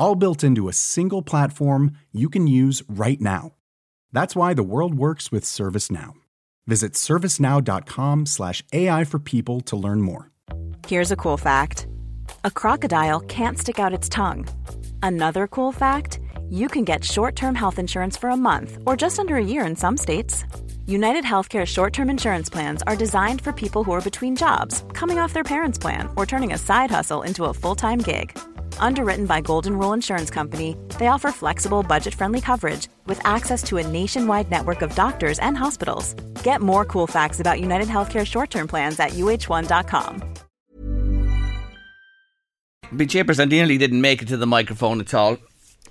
All built into a single platform you can use right now. That's why the world works with ServiceNow. Visit servicenow.com/slash AI for people to learn more. Here's a cool fact: a crocodile can't stick out its tongue. Another cool fact: you can get short-term health insurance for a month or just under a year in some states. United Healthcare short term insurance plans are designed for people who are between jobs, coming off their parents' plan, or turning a side hustle into a full time gig. Underwritten by Golden Rule Insurance Company, they offer flexible, budget friendly coverage with access to a nationwide network of doctors and hospitals. Get more cool facts about United Healthcare short term plans at uh1.com. Be chippers, I nearly didn't make it to the microphone at all.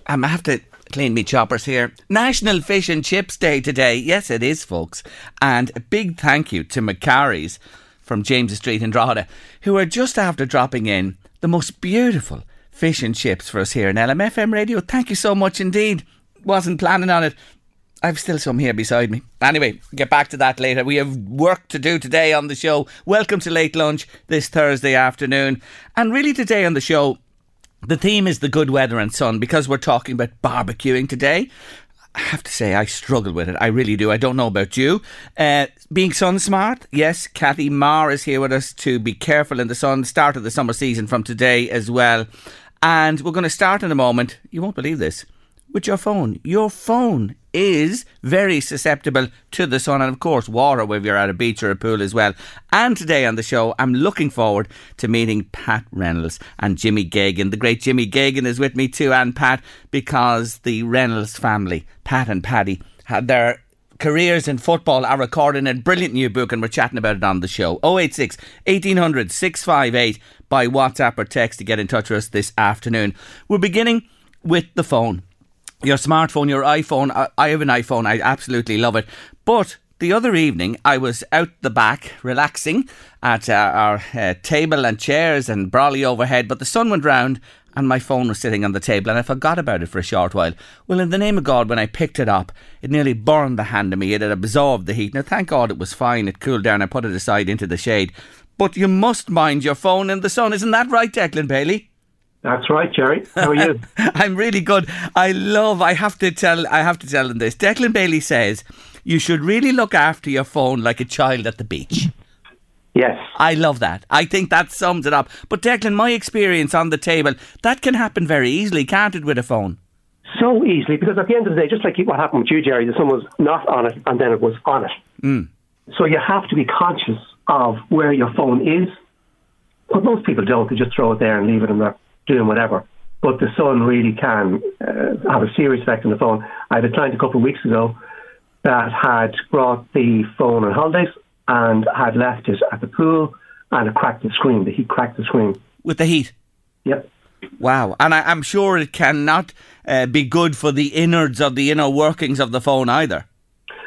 Um, I have to clean me choppers here. National Fish and Chips Day today. Yes, it is, folks. And a big thank you to Macari's from James Street in Drogheda, who are just after dropping in the most beautiful fish and chips for us here in LMFM Radio. Thank you so much indeed. Wasn't planning on it. I've still some here beside me. Anyway, get back to that later. We have work to do today on the show. Welcome to Late Lunch this Thursday afternoon. And really, today on the show, the theme is the good weather and sun because we're talking about barbecuing today. I have to say, I struggle with it. I really do. I don't know about you. Uh, being sun smart, yes. Kathy Maher is here with us to be careful in the sun. Start of the summer season from today as well. And we're going to start in a moment. You won't believe this with your phone. Your phone is very susceptible to the sun and, of course, water whether you're at a beach or a pool as well. And today on the show, I'm looking forward to meeting Pat Reynolds and Jimmy Geoghegan. The great Jimmy Geoghegan is with me too, and Pat, because the Reynolds family, Pat and Paddy, had their careers in football are recording a brilliant new book and we're chatting about it on the show. 086 1800 658 by WhatsApp or text to get in touch with us this afternoon. We're beginning with the phone your smartphone, your iPhone. I, I have an iPhone. I absolutely love it. But the other evening, I was out the back relaxing at uh, our uh, table and chairs and brolly overhead, but the sun went round and my phone was sitting on the table and I forgot about it for a short while. Well, in the name of God, when I picked it up, it nearly burned the hand of me. It had absorbed the heat. Now, thank God it was fine. It cooled down. I put it aside into the shade. But you must mind your phone in the sun. Isn't that right, Declan Bailey? That's right, Jerry. How are you? I'm really good. I love. I have to tell. I have to tell them this. Declan Bailey says you should really look after your phone like a child at the beach. Yes. I love that. I think that sums it up. But Declan, my experience on the table, that can happen very easily, can't it, with a phone? So easily, because at the end of the day, just like what happened with you, Jerry, the sun was not on it and then it was on it. Mm. So you have to be conscious of where your phone is. But most people don't. They just throw it there and leave it in their doing whatever. But the sun really can uh, have a serious effect on the phone. I had a client a couple of weeks ago that had brought the phone on holidays and had left it at the pool and it cracked the screen. The heat cracked the screen. With the heat? Yep. Wow. And I, am sure it cannot uh, be good for the innards of the inner workings of the phone either.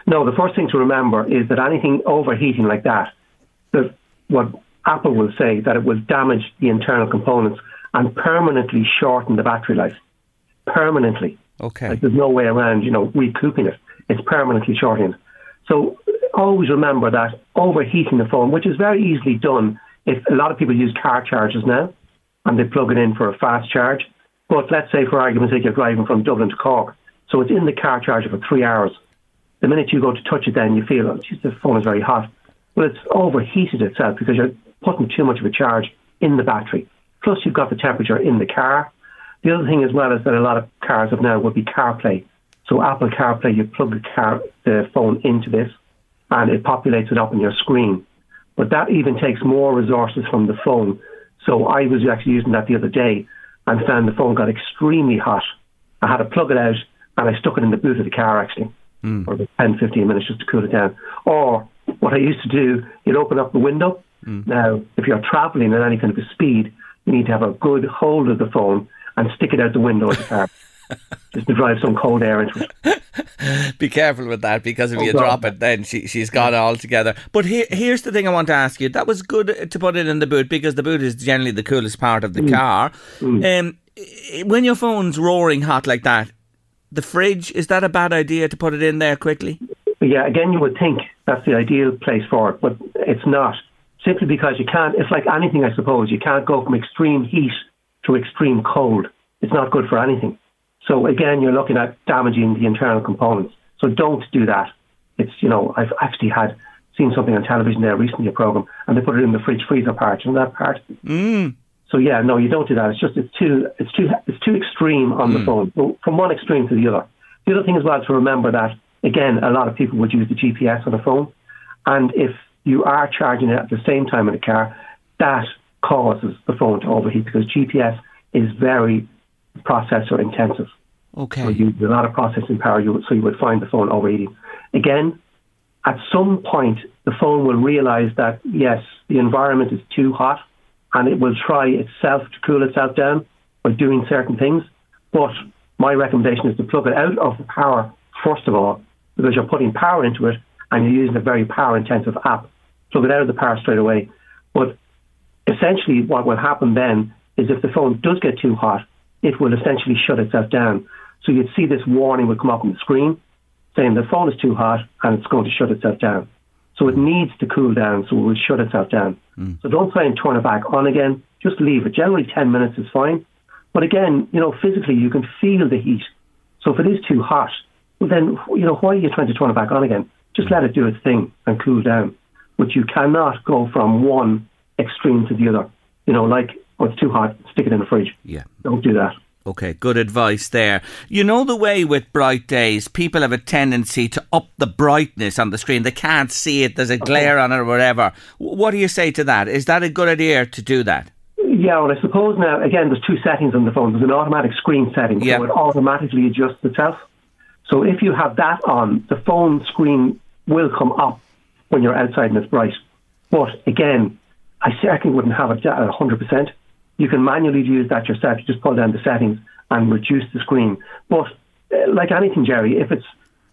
No, the first thing to remember is that anything overheating like that, that what Apple will say that it will damage the internal components and permanently shorten the battery life. Permanently. Okay. Like there's no way around, you know, recouping it. It's permanently shortening. So always remember that overheating the phone, which is very easily done if a lot of people use car chargers now and they plug it in for a fast charge. But let's say, for argument's sake, you're driving from Dublin to Cork. So it's in the car charger for three hours. The minute you go to touch it, then you feel, oh, geez, the phone is very hot. Well, it's overheated itself because you're putting too much of a charge in the battery. Plus, you've got the temperature in the car. The other thing as well is that a lot of cars have now would be CarPlay. So Apple CarPlay, you plug the car, the phone into this, and it populates it up on your screen. But that even takes more resources from the phone. So I was actually using that the other day and found the phone got extremely hot. I had to plug it out and I stuck it in the boot of the car actually mm. for about 10, 15 minutes just to cool it down. Or what I used to do, you'd open up the window. Mm. Now, if you're traveling at any kind of a speed, you need to have a good hold of the phone and stick it out the window of the car. just to drive some cold air into it. Be careful with that because if oh, you God. drop it, then she, she's gone altogether. But here, here's the thing I want to ask you. That was good to put it in the boot because the boot is generally the coolest part of the mm. car. Mm. Um, when your phone's roaring hot like that, the fridge, is that a bad idea to put it in there quickly? Yeah, again, you would think that's the ideal place for it, but it's not. Simply because you can't, it's like anything, I suppose. You can't go from extreme heat to extreme cold. It's not good for anything. So again, you're looking at damaging the internal components. So don't do that. It's, you know, I've actually had, seen something on television there recently, a program, and they put it in the fridge freezer part, you know that part? Mm. So yeah, no, you don't do that. It's just, it's too, it's too, it's too extreme on mm. the phone, so from one extreme to the other. The other thing as well to remember that, again, a lot of people would use the GPS on the phone. And if you are charging it at the same time in the car, that causes the phone to overheat because GPS is very processor intensive. Okay. So you a lot of processing power, you, so you would find the phone overheating. Again, at some point, the phone will realize that, yes, the environment is too hot and it will try itself to cool itself down by doing certain things. But my recommendation is to plug it out of the power, first of all, because you're putting power into it and you're using a very power intensive app. Plug it out of the power straight away. But essentially, what will happen then is if the phone does get too hot, it will essentially shut itself down. So you'd see this warning would come up on the screen saying the phone is too hot and it's going to shut itself down. So it needs to cool down, so it will shut itself down. Mm. So don't try and turn it back on again. Just leave it. Generally, 10 minutes is fine. But again, you know, physically, you can feel the heat. So if it is too hot, well, then, you know, why are you trying to turn it back on again? Just let it do its thing and cool down. But you cannot go from one extreme to the other. You know, like, oh, it's too hot, stick it in the fridge. Yeah. Don't do that. Okay, good advice there. You know the way with bright days, people have a tendency to up the brightness on the screen. They can't see it, there's a glare on it or whatever. What do you say to that? Is that a good idea to do that? Yeah, well, I suppose now, again, there's two settings on the phone. There's an automatic screen setting, yeah. so it automatically adjusts itself. So if you have that on, the phone screen will come up when you're outside and it's bright. But again, I certainly wouldn't have it at 100%. You can manually use that yourself. You just pull down the settings and reduce the screen. But uh, like anything, Jerry, if it's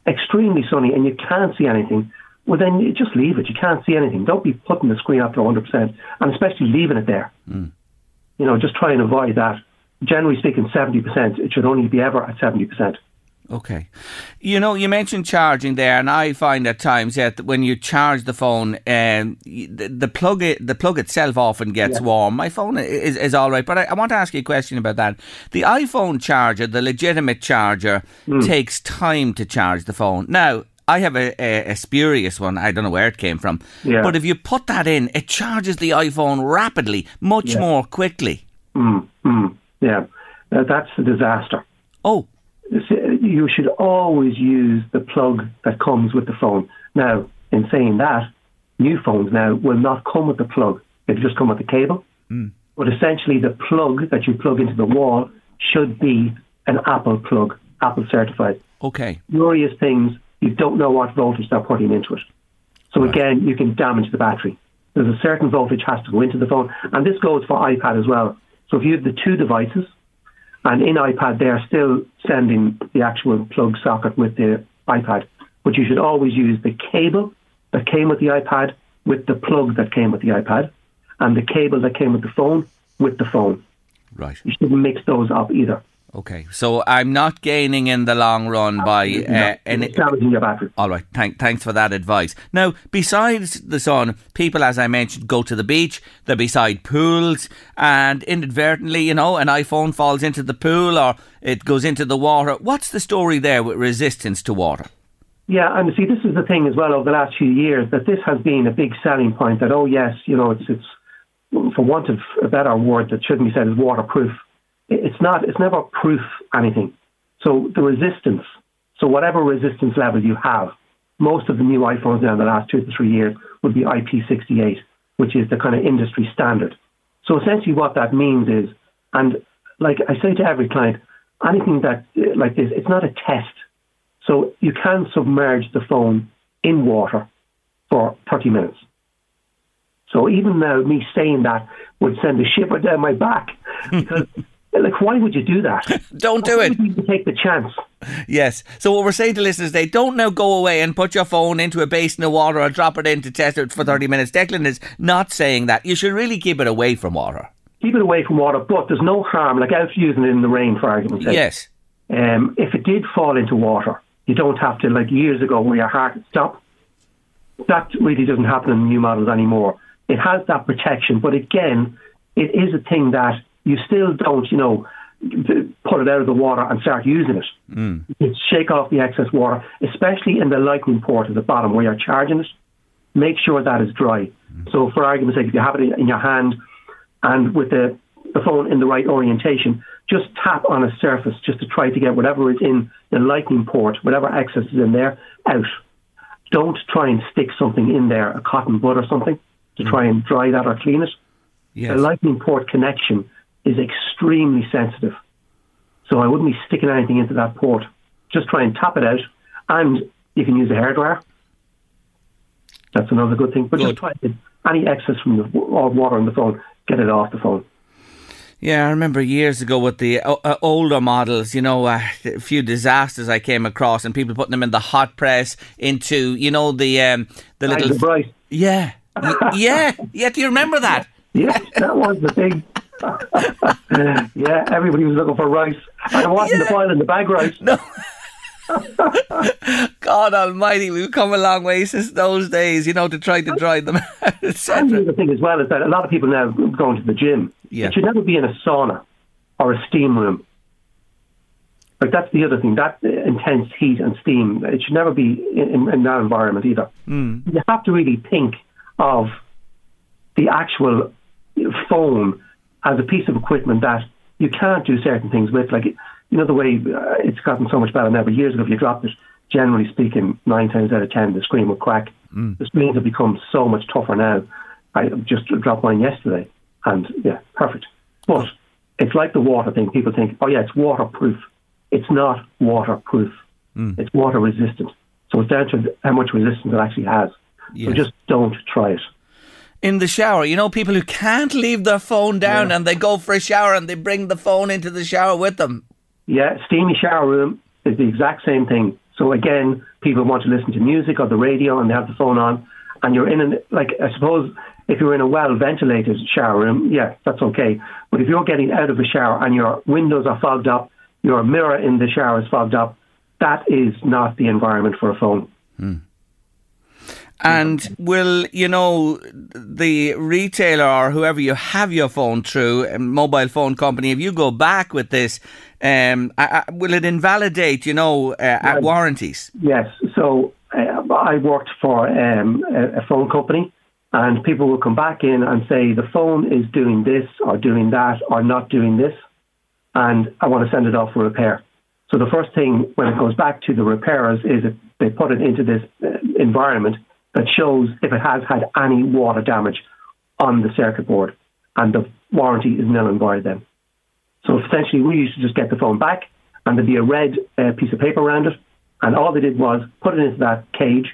extremely sunny and you can't see anything, well, then you just leave it. You can't see anything. Don't be putting the screen up to 100%, and especially leaving it there. Mm. You know, just try and avoid that. Generally speaking, 70%, it should only be ever at 70%. Okay. You know, you mentioned charging there, and I find at times that when you charge the phone, um, the, the plug it, the plug itself often gets yeah. warm. My phone is, is all right, but I, I, want to ask you a question about that. The iPhone charger, the legitimate charger, mm. takes time to charge the phone. Now, I have a, a, a, spurious one. I don't know where it came from. Yeah. But if you put that in, it charges the iPhone rapidly, much yeah. more quickly. Mm, mm, yeah, uh, that's a disaster. Oh. You should always use the plug that comes with the phone. Now, in saying that, new phones now will not come with the plug. It'll just come with the cable. Mm. But essentially, the plug that you plug into the wall should be an Apple plug, Apple certified. Okay. Glorious things you don't know what voltage they're putting into it. So right. again, you can damage the battery. There's a certain voltage has to go into the phone, and this goes for iPad as well. So if you have the two devices, and in iPad they are still sending the actual plug socket with the iPad, but you should always use the cable that came with the iPad with the plug that came with the iPad, and the cable that came with the phone with the phone. Right. You shouldn't mix those up either. Okay, so I'm not gaining in the long run by uh, any, damaging your battery. All right, thank, thanks for that advice. Now, besides the sun, people, as I mentioned, go to the beach. They're beside pools, and inadvertently, you know, an iPhone falls into the pool or it goes into the water. What's the story there with resistance to water? Yeah, and see, this is the thing as well over the last few years that this has been a big selling point. That oh yes, you know, it's it's for want of a better word that shouldn't be said is waterproof it's not, it's never proof anything. So the resistance, so whatever resistance level you have, most of the new iPhones now in the last two to three years would be IP68, which is the kind of industry standard. So essentially what that means is, and like I say to every client, anything that like this, it's not a test. So you can submerge the phone in water for 30 minutes. So even now, me saying that would send a shiver down my back because Like, why would you do that? Don't do Why it. would you take the chance? Yes. So what we're saying to listeners, they don't now go away and put your phone into a basin of water or drop it in to test it for 30 minutes. Declan is not saying that. You should really keep it away from water. Keep it away from water, but there's no harm. Like, I was using it in the rain, for argument's sake. Yes. Um, if it did fall into water, you don't have to, like years ago, where your heart would stop. That really doesn't happen in new models anymore. It has that protection, but again, it is a thing that you still don't, you know, put it out of the water and start using it. Mm. You shake off the excess water, especially in the lightning port at the bottom where you're charging it. Make sure that is dry. Mm. So, for argument's sake, if you have it in your hand and with the, the phone in the right orientation, just tap on a surface just to try to get whatever is in the lightning port, whatever excess is in there, out. Don't try and stick something in there, a cotton bud or something, to try and dry that or clean it. Yes. The lightning port connection is extremely sensitive. So I wouldn't be sticking anything into that port. Just try and tap it out, and you can use a hairdryer. That's another good thing. But Good. just try to any excess from the or water on the phone, get it off the phone. Yeah, I remember years ago with the uh, uh, older models, you know, uh, a few disasters I came across and people putting them in the hot press into, you know, the um, the little. Yeah. Yeah. Yeah, do you remember that? Yeah, that was the thing. yeah, everybody was looking for rice. And it wasn't the boil in the bag rice. No. God almighty, we've come a long way since those days, you know, to try to dry them out, And the other thing as well is that a lot of people now going to the gym. Yeah. It should never be in a sauna or a steam room. Like that's the other thing. That intense heat and steam. It should never be in, in, that environment either. Hmm. You have to really think of the actual phone as a piece of equipment that you can't do certain things with. Like you know the way uh, it's gotten so much better now. But years ago, if you dropped it, generally speaking, nine times out of ten, the screen would crack. The screens have become so much tougher now. I just dropped mine yesterday, and yeah, perfect. But it's like the water thing. People think, oh yeah, it's waterproof. It's not waterproof. It's water resistant. So it's down to how much resistance it actually has. Yes. So just don't try it. In the shower, you know, people who can't leave their phone down and they go for a shower and they bring the phone into the shower with them. Yeah, steamy shower room is the exact same thing. So again, people want to listen to music or the radio and they have the phone on, and you're in an like I suppose if you're in a well ventilated shower room, yeah, that's okay. But if you're getting out of the shower and your windows are fogged up, your mirror in the shower is fogged up, that is not the environment for a phone. Hmm. And will, you know, the retailer or whoever you have your phone through, a mobile phone company, if you go back with this, um, I, I, will it invalidate, you know, uh, at warranties? Yes. So uh, I worked for um, a, a phone company, and people will come back in and say the phone is doing this or doing that or not doing this, and I want to send it off for repair. So the first thing when it goes back to the repairers is they put it into this uh, environment that shows if it has had any water damage on the circuit board, and the warranty is nil and void then. So essentially, we used to just get the phone back, and there'd be a red uh, piece of paper around it, and all they did was put it into that cage,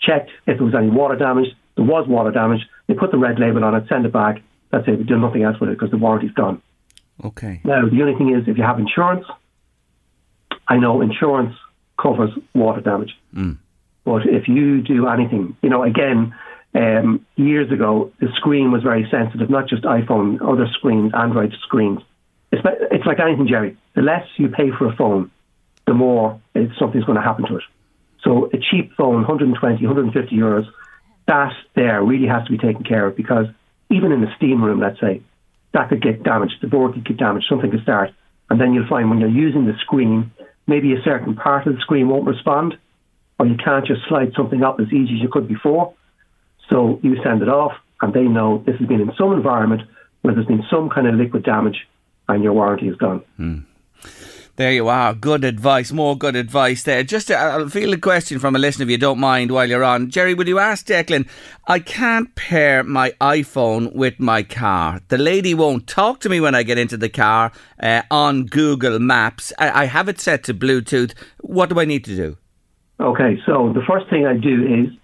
checked if there was any water damage. There was water damage. They put the red label on it, send it back. That's it. We do nothing else with it because the warranty's gone. Okay. Now, the only thing is, if you have insurance, I know insurance covers water damage. But if you do anything, you know, again, um, years ago, the screen was very sensitive, not just iPhone, other screens, Android screens. It's, it's like anything, Jerry. The less you pay for a phone, the more it, something's going to happen to it. So a cheap phone, 120, 150 euros, that there really has to be taken care of because even in the steam room, let's say, that could get damaged. The board could get damaged. Something could start. And then you'll find when you're using the screen, maybe a certain part of the screen won't respond or you can't just slide something up as easy as you could before. So you send it off, and they know this has been in some environment where there's been some kind of liquid damage, and your warranty is gone. There you are. Good advice. More good advice there. Just, uh, I'll feel a question from a listener if you don't mind while you're on. Jerry, would you ask Declan? I can't pair my iPhone with my car. The lady won't talk to me when I get into the car uh, on Google Maps. I, I have it set to Bluetooth. What do I need to do? Okay, so the first thing I do is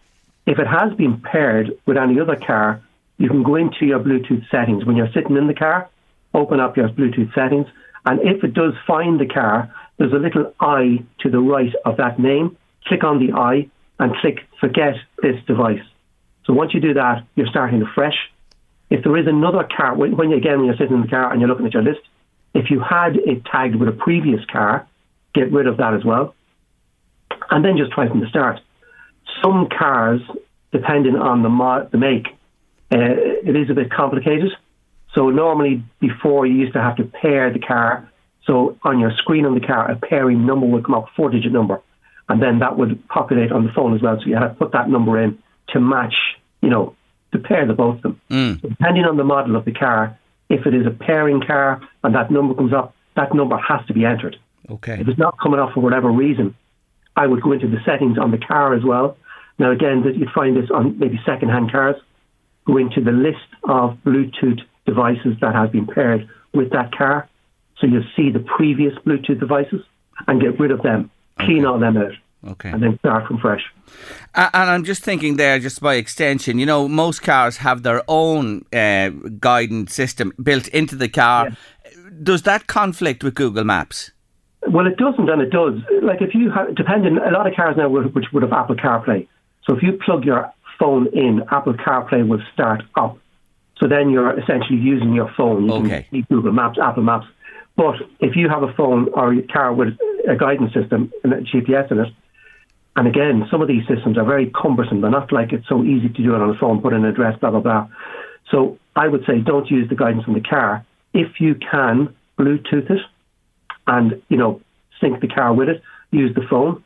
if it has been paired with any other car, you can go into your Bluetooth settings. When you're sitting in the car, open up your Bluetooth settings, And if it does find the car, there's a little eye to the right of that name. Click on the eye and click forget this device. So once you do that, you're starting afresh. If there is another car, when, you, again, when you're sitting in the car and you're looking at your list, if you had it tagged with a previous car, get rid of that as well. And then just try from the start. Some cars, depending on the, mo- the make, uh, it is a bit complicated. So normally before you used to have to pair the car. So on your screen on the car, a pairing number would come up, four digit number. And then that would populate on the phone as well. So you had to put that number in to match, you know, to pair the both of them. Mm. So depending on the model of the car, if it is a pairing car and that number comes up, that number has to be entered. Okay. If it's not coming up for whatever reason, I would go into the settings on the car as well. Now, again, that you'd find this on maybe second-hand cars. Go into the list of Bluetooth devices that have been paired with that car. So you'll see the previous Bluetooth devices and get rid of them, clean all them out, Okay. and then start from fresh. And I'm just thinking there, just by extension, you know, most cars have their own uh, guidance system built into the car. Does that conflict with Google Maps? Well, it doesn't, and it does. Like if you have, depending, a lot of cars now would, which would have Apple CarPlay. So if you plug your phone in, Apple CarPlay will start up. So then you're essentially using your phone. You Okay. can Google Maps, Apple Maps. But if you have a phone or a car with a guidance system and a GPS in it, and again, some of these systems are very cumbersome. They're not like it's so easy to do it on a phone, put in an address, blah, blah, blah. So I would say don't use the guidance in the car. If you can, Bluetooth it and, you know, sync the car with it, use the phone.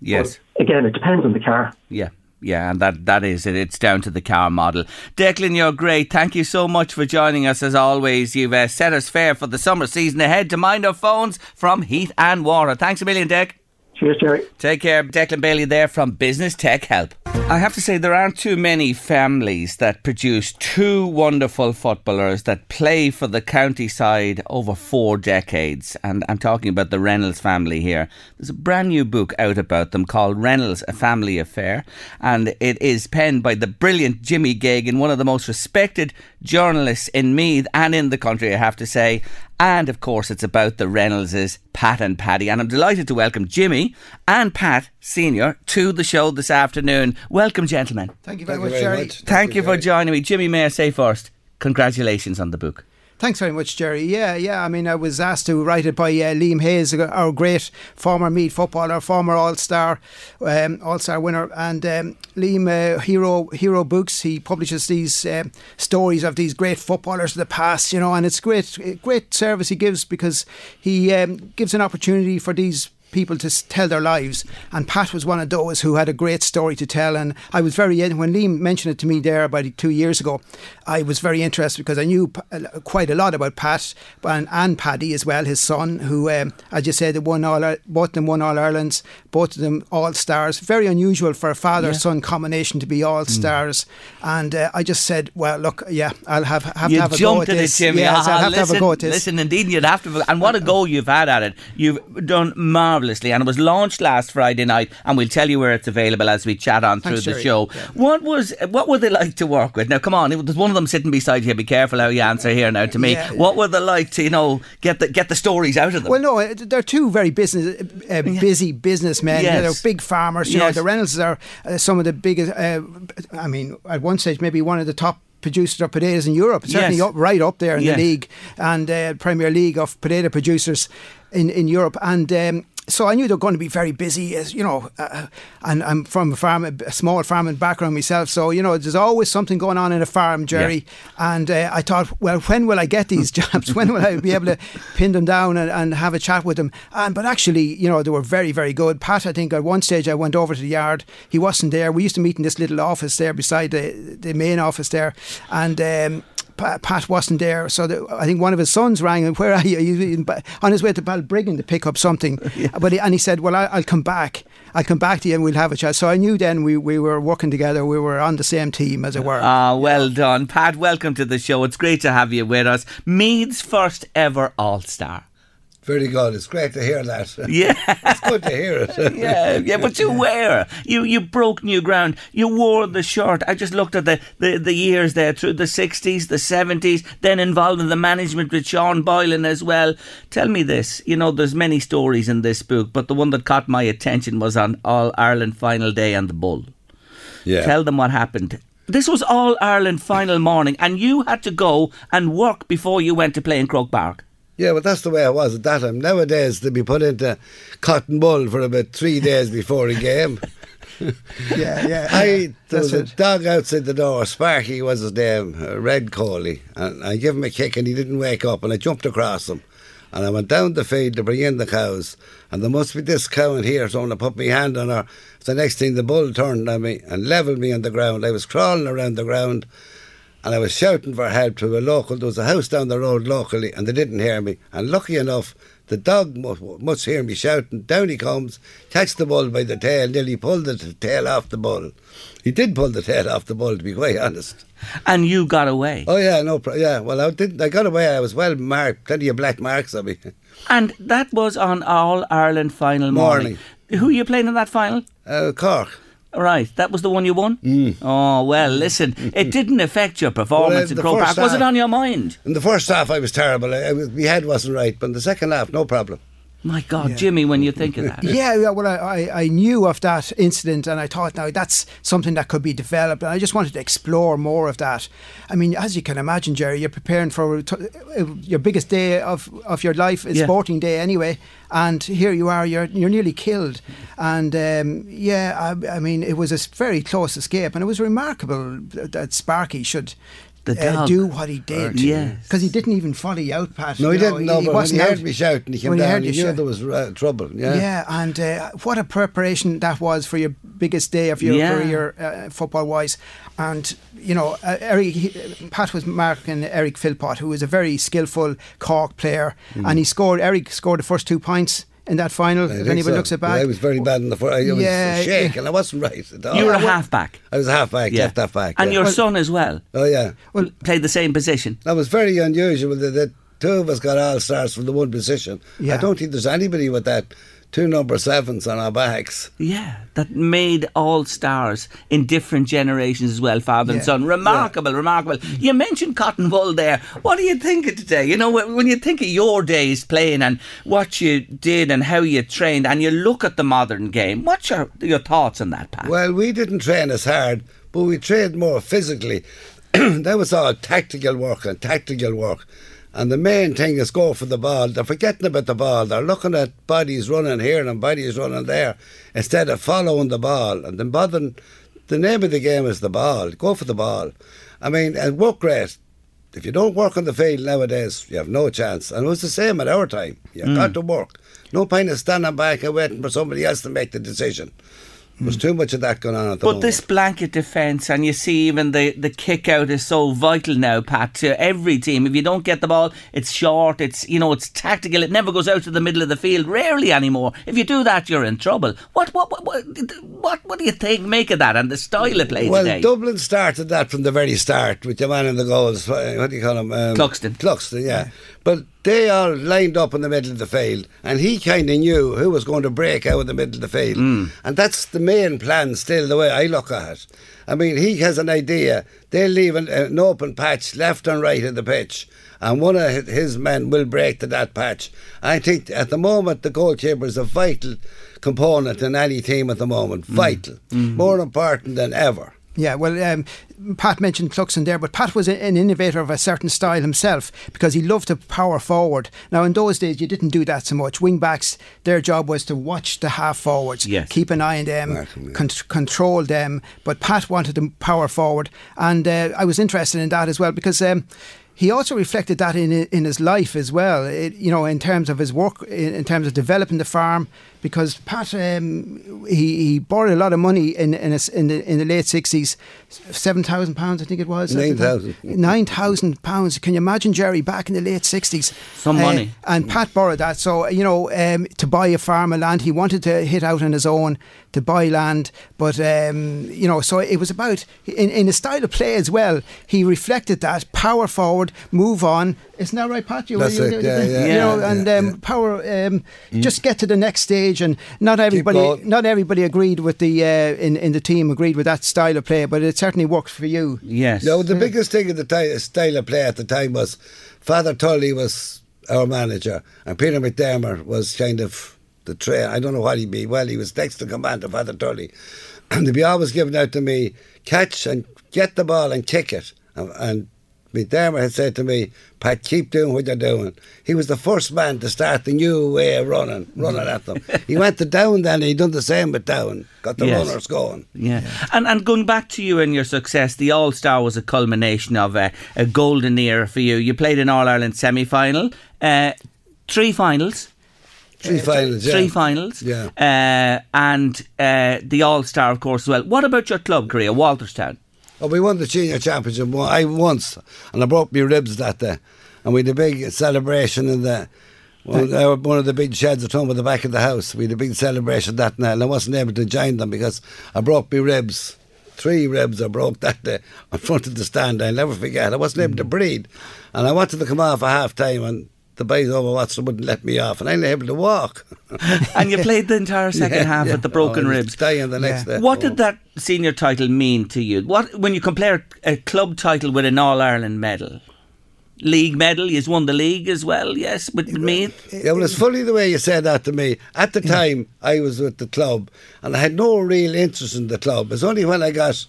Yes. But again, it depends on the car. Yeah. Yeah, and that, that is it. It's down to the car model. Declan, you're great. Thank you so much for joining us as always. You've uh, set us fair for the summer season ahead to mind our phones from Heath and Water. Thanks a million, Dec. Cheers, Jerry. Take care. Declan Bailey there from Business Tech Help. I have to say, there aren't too many families that produce two wonderful footballers that play for the county side over four decades. And I'm talking about the Reynolds family here. There's a brand new book out about them called Reynolds, A Family Affair. And it is penned by the brilliant Jimmy Geoghegan, one of the most respected journalists in Meath and in the country, I have to say. And of course, it's about the Reynoldses, Pat and Paddy. And I'm delighted to welcome Jimmy and Pat Senior to the show this afternoon. Welcome, gentlemen. Thank you very Thank much, you very Jerry. much. Thank you for joining me. Jimmy, may I say first, congratulations on the book. Thanks very much, Jerry. Yeah, yeah. I mean, I was asked to write it by uh, Liam Hayes, our great former Meath footballer, former All Star, um, All Star winner, and um, Liam uh, Hero Hero Books. He publishes these um stories of these great footballers of the past, you know, and it's great, great service he gives because he um, gives an opportunity for these people to tell their lives. And Pat was one of those who had a great story to tell. And I was very, when Liam mentioned it to me there about two years ago, I was very interested because I knew quite a lot about Pat and, and Paddy as well, his son, who, um, as you said, won all, Ir- both of them won All Irelands, both of them All Stars. Very unusual for a father son combination to be All Stars. And uh, I just said, well, look, yeah, I'll have, have you to have a go at it, this. Yes, Ah, I'll have listen, to have a go at this. Listen, indeed, you'd have to. And what a go you've had at it. You've done marvellously, and it was launched last Friday night. And we'll tell you where it's available as we chat on through Thanks, the show. Yeah. What was what were they like to work with? Now, come on, there's one of them sitting beside you. Be careful how you answer here now to me. Yeah. What were they like to you know get the get the stories out of them? Well, no, uh, they're two very business, uh, busy businessmen. Yes. They're big farmers. You Yes. know, the Reynolds are uh, some of the biggest. Uh, I mean, at one stage, maybe one of the top producers of potatoes in Europe. Certainly Yes. up, right up there in Yes. the league and uh, Premier League of potato producers in in Europe. And um, so I knew they were going to be very busy, as you know. Uh, and I'm from a farm, a small farming background myself, so you know, there's always something going on in a farm, Jerry. And uh, I thought, well, when will I get these jobs? when will I be able to pin them down and, and have a chat with them? And but actually, you know, they were very, very good. Pat, I think at one stage I went over to the yard. He wasn't there. We used to meet in this little office there beside the the main office there, and. Um, Pa- Pat wasn't there, so the, I think one of his sons rang him. Where are you? He's on his way to Balbriggan to pick up something. But he, and he said, "Well, I, I'll come back. I'll come back to you and we'll have a chat." So I knew then we, we were working together. We were on the same team, as it were. Ah, well done, Pat. Welcome to the show. It's great to have you with us. Meath's first ever All Star. Very good. It's great to hear that. Yeah. it's good to hear it. yeah, yeah, but you were. You you broke new ground. You wore the shirt. I just looked at the, the, the years there through the 60s, the 70s, then involved in the management with Sean Boylan as well. Tell me this. You know, there's many stories in this book, but the one that caught my attention was on All Ireland final day and the Bull. Yeah. Tell them what happened. This was All Ireland final morning, and you had to go and work before you went to play in Croke Park. Yeah, but that's the way it was at that time. Nowadays, they'd be put into cotton wool for about three days before a game. Yeah, yeah. I there was a it. dog outside the door. Sparky was his name, uh, Red Coley, and I gave him a kick and he didn't wake up, and I jumped across him, and I went down the field to bring in the cows, and there must be this cow in here, so when I put my hand on her, the next thing the bull turned on me and levelled me on the ground. I was crawling around the ground. And I was shouting for help to a local. There was a house down the road locally, and they didn't hear me. And lucky enough, the dog must, must hear me shouting. Down he comes, catch the bull by the tail, nearly pulled the tail off the bull. He did pull the tail off the bull, to be quite honest. And you got away. Oh yeah, no, pro- yeah. Well, I did. I got away. I was well marked. Plenty of black marks on me. And that was on All Ireland final morning. Who are you playing in that final? Uh, Cork. Right, that was the one you won? Mm. Oh, well, listen, it didn't affect your performance Well, uh, in first Park. Was it on your mind? In the first half, I was terrible. I, I my head wasn't right, but in the second half, no problem. My God, Jimmy, when you think of that. Yeah, yeah, well, I, I, knew of that incident and I thought, now that's something that could be developed. And I just wanted to explore more of that. I mean, as you can imagine, Jerry, you're preparing for uh, your biggest day of, of your life, a Yeah. sporting day anyway. And here you are, you're, you're nearly killed. And um, yeah, I, I mean, it was a very close escape. And it was remarkable that Sparky should. The uh, do what he did, Yes. because he didn't't even follow you out, Pat. No, he you didn't. No, but when he wasn't heard out. me shouting, he came When he down. heard He you knew shout- there was uh, trouble. Yeah. yeah, and uh, what a preparation that was for your biggest day of your Yeah. career, uh, football wise. And you know, uh, Eric, he, Pat was marking Eric Philpott, who was a very skillful Cork player, and he scored. Eric scored the first two points in that final. I if think anybody so. looks it Yeah, back, I was very bad in the first. I was Yeah, shaking. I wasn't right at all. You were a well- half back. I was a half back, left half back. And yeah. your son as well. Oh yeah. Well, played the same position. That was very unusual that the two of us got all stars from the one position. Yeah. I don't think there's anybody with that two number sevens on our backs. Yeah, that made all stars in different generations as well, father and son. Remarkable, remarkable. You mentioned Cotton Wool there. What do you think of today? You know, when when you think of your days playing and what you did and how you trained, and you look at the modern game, what's your, your thoughts on that, Pat? Well, we didn't train as hard, but we trained more physically. that was all tactical work and tactical work. And the main thing is go for the ball. They're forgetting about the ball. They're looking at bodies running here and bodies running there instead of following the ball. And then bothering. The name of the game is the ball. Go for the ball. I mean, and work rate. If you don't work on the field nowadays, you have no chance. And it was the same at our time. You've hmm. got to work. No point in standing back and waiting for somebody else to make the decision. There's too much of that going on at the But moment. this blanket defence, and you see even the, the kick out is so vital now, Pat, to every team. If you don't get the ball, it's short, it's you know, it's tactical, it never goes out to the middle of the field, rarely anymore. If you do that, you're in trouble. What what what what, what, what do you think make of that and the style of play Well, today? Dublin started that from the very start with the man in the goals. uh, What do you call him? Um, Cluxton. Cluxton, yeah. But they all lined up in the middle of the field, and he kind of knew who was going to break out in the middle of the field. Mm. And that's the main plan still, the way I look at it. I mean, he has an idea. They'll leave an, an open patch left and right of the pitch, and one of his men will break to that patch. I think at the moment, the goalkeeper is a vital component in any team at the moment. Mm. Vital. More important than ever. Yeah, well, um, Pat mentioned Cluxton there, but Pat was a- an innovator of a certain style himself because he loved to power forward. Now, in those days, you didn't do that so much. Wing backs, their job was to watch the half forwards, Yes. keep an eye on them, Mark 'em, con- control them. But Pat wanted to power forward, and uh, I was interested in that as well because. Um, he also reflected that in in his life as well. It, you know, in terms of his work, in, in terms of developing the farm, because Pat um, he, he borrowed a lot of money in in, his, in the in the late sixties, seven thousand pounds I think it was. at the time. 9,000. Nine thousand pounds. Can you imagine Jerry back in the late sixties? Some money. And Pat borrowed that, so you know, um, to buy a farm of land, he wanted to hit out on his own to buy land, but um, you know, so it was about in in his style of play as well. He reflected that power forward, forward, move on. Isn't that right, Pat? You, That's you, it, you- yeah, yeah, you know, yeah, and yeah, um, yeah. Mm. power. Um, Just get to the next stage, and not everybody, not everybody agreed with the uh, in in the team agreed with that style of play, but it certainly worked for you. Yes. No, the biggest thing at the time, style of play at the time was Father Tully was our manager, and Peter McDermott was kind of the train. I don't know what he'd be. Well, he was next to command to Father Tully, and they'd be always giving out to me, catch and get the ball and kick it. And, and McDermott had said to me, Pat, keep doing what you're doing. He was the first man to start the new way of running, running at them. he went to down then, he done the same with down, got the Yes. runners going. Yeah. And and going back to you and your success, the All Star was a culmination of a, a golden era for you. You played in All Ireland semi final, uh, three finals. Three finals, yeah. Three finals. Yeah. Uh, and uh, the All Star, of course, as well. What about your club career, Walterstown? Oh, we won the senior championship. I once, and I broke my ribs that day. And we had a big celebration in the one, uh, one of the big sheds at home at the back of the house. We had a big celebration that night, and I wasn't able to join them because I broke my ribs. Three ribs I broke that day in front of the stand. I'll never forget. I wasn't able to breathe, and I wanted to come off at half time, and the boys over Watson wouldn't let me off, and I wasn't able to walk. And you played the entire second Yeah, half yeah. with the broken Oh, was ribs. Dying the next Yeah. day. What Oh. did that senior title mean to you? What when you compare a club title with an All Ireland medal? League medal, you've won the league as well, yes, with. Yeah, well, it's funny the way you said that to me. At the time, I was with the club, and I had no real interest in the club. It's only when I got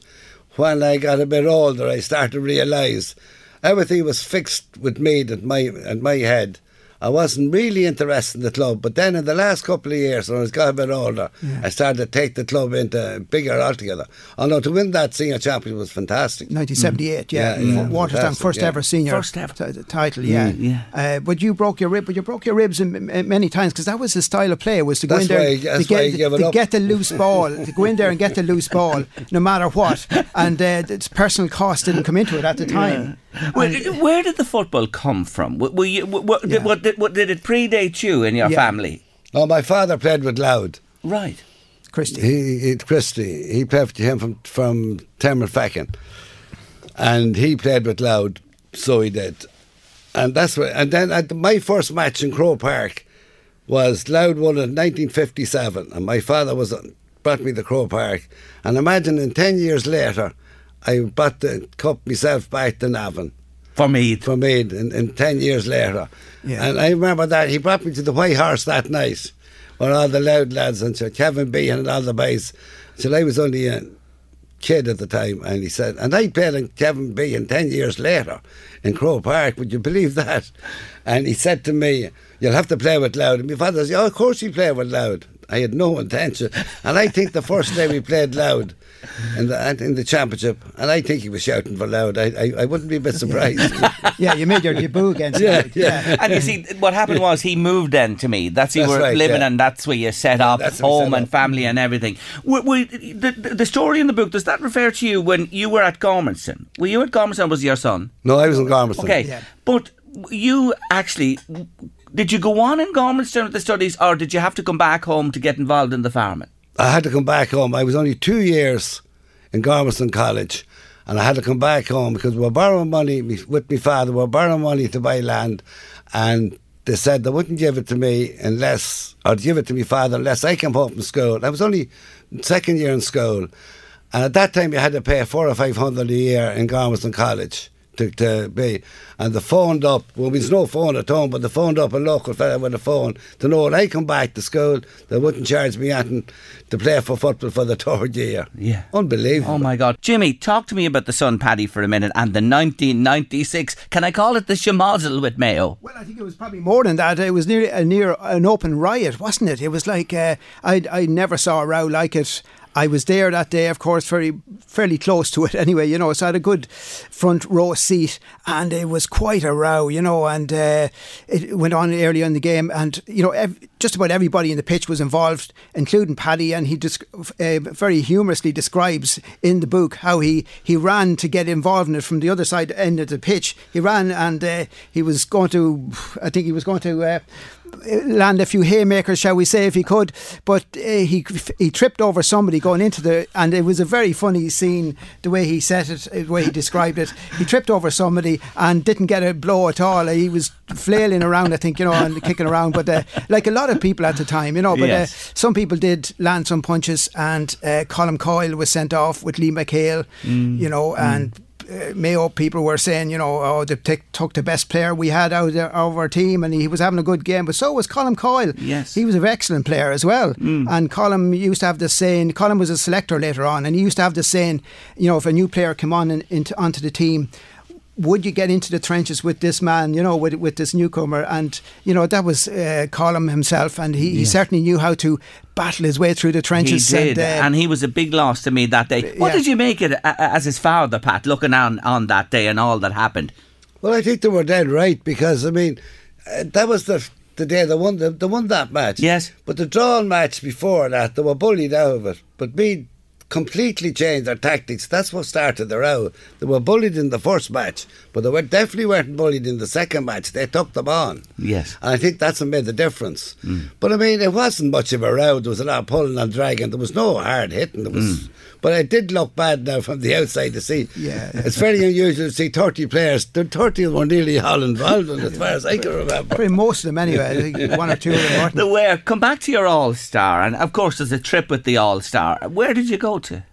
when I got a bit older, I started to realise everything was fixed with me at my at my head. I wasn't really interested in the club, but then in the last couple of years, when I was got a bit older, I started to take the club into bigger altogether. Although to win that senior championship was fantastic. 1978, yeah, Yeah, yeah, Walterstown first yeah. ever senior First ever. t- title, yeah. yeah. Uh, but you broke your rib, but you broke your ribs in, in many times because that was the style of play was to go That's in there why- to, get, you give it to get the loose ball, to go in there and get the loose ball, no matter what, and uh, its personal cost didn't come into it at the time. Where, where did the football come from? Were were you, were, did, what, did, what, did it predate you and your Yeah. family? Oh, my father played with Louth. Right. Christy, He, he Christy, he played for him from from Termonfeckin, and he played with Louth, so he did, and that's what. And then at my first match in Croke Park was Louth won in 1957, and my father was brought me to Croke Park, and imagine in ten years later, I bought the cup myself back to Navan For Meath. for me and, in 10 years later. Yeah. And I remember that he brought me to the White Horse that night where all the Louth lads and so Kevin B and all the boys. So I was only a kid at the time and he said, and I played in Kevin B and 10 years later in Croke Park, would you believe that? And he said to me, you'll have to play with Louth. And my father said, oh, of course you play with Louth. I had no intention. And I think the first day we played Louth in the, in the championship, and I think he was shouting for Louth. I, I, I wouldn't be a bit surprised. yeah, you made your debut against Yeah, Louth, yeah. and you see, what happened was he moved then to me. That's where you That's were right, living, yeah. and that's where you set up That's home set and up. family and everything. Were, were, the, the the story in the book does that refer to you when you were at Gormanston? Were you at Gormanston? or Was your son? No, I was in Gormanston. Okay, Yeah. but you actually did you go on in Gormanston with the studies, or did you have to come back home to get involved in the farming? I had to come back home. I was only two years in Gormanston College, and I had to come back home because we were borrowing money with my father. We were borrowing money to buy land, and they said they wouldn't give it to me unless, or give it to my father unless I came home from school. I was only second year in school, and at that time you had to pay four or five hundred a year in Gormanston College. To, to be and they phoned up well there was no phone at home but they phoned up a local fella with a phone to know when I come back to school they wouldn't charge me anything to play for football for the third year Yeah. unbelievable Oh my God, Jimmy, talk to me about the son Paddy for a minute and the 1996. Can I call it the Shemazel with Mayo? Well, I think it was probably more than that. It was near a near an open riot, wasn't it? It was like uh, I I never saw a row like it. I was there that day, of course, very fairly close to it anyway, you know. So I had a good front row seat, and it was quite a row, you know. And uh, it went on early in the game, and you know, ev- just about everybody in the pitch was involved, including Paddy, and he desc- uh, very humorously describes in the book how he, he ran to get involved in it from the other side end of the pitch. He ran and uh, he was going to, I think he was going to uh, land a few haymakers, shall we say, if he could. But uh, he he tripped over somebody going into the, and it was a very funny scene the way he said it, the way he described it. He tripped over somebody and didn't get a blow at all. He was flailing around, I think, you know, and kicking around. But uh, like a lot of people at the time, you know, but uh, some people did land some punches, and uh, Colm Coyle was sent off with Liam McHale, you know, and. Uh, Mayo people were saying, you know, oh, they t- took the best player we had out of, our team, and he was having a good game. But so was Colm Coyle. Yes. he was an excellent player as well. Mm. And Colm used to have this saying. Colm was a selector later on, and he used to have this saying, you know, if a new player came on in, into onto the team, would you get into the trenches with this man, you know, with with this newcomer? And you know that was uh, Colm himself, and he, he certainly knew how to battle his way through the trenches. He trenches. did, and, uh, and he was a big loss to me that day. What yeah. did you make it a- a- as his father, Pat, looking on on that day and all that happened? Well, I think they were dead right because I mean, uh, that was the the day they won the, they won that match. Yes. but the drawn match before that, they were bullied out of it. But Meath completely changed their tactics. That's what started the row. They were bullied in the first match, but they were definitely weren't bullied in the second match. They took them on. Yes. And I think that's what made the difference. Mm. But I mean, it wasn't much of a row. There was a lot of pulling and dragging. There was no hard hitting. There was, mm. But it did look bad now from the outside to see. Yeah. it's very unusual to see thirty players. The thirty were nearly all involved in, it, as far as I can remember. Probably most of them anyway. I think one or two of them weren't. The where? Come back to your All Star, and of course, there's a trip with the All Star. Where did you go to?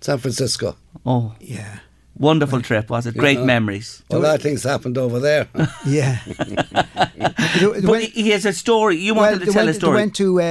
San Francisco. Oh, Yeah, wonderful trip, was it? Great Yeah. memories. A lot of things happened over there. yeah. They- they But went- he he has a story. You wanted they to tell went, a story. They went to uh,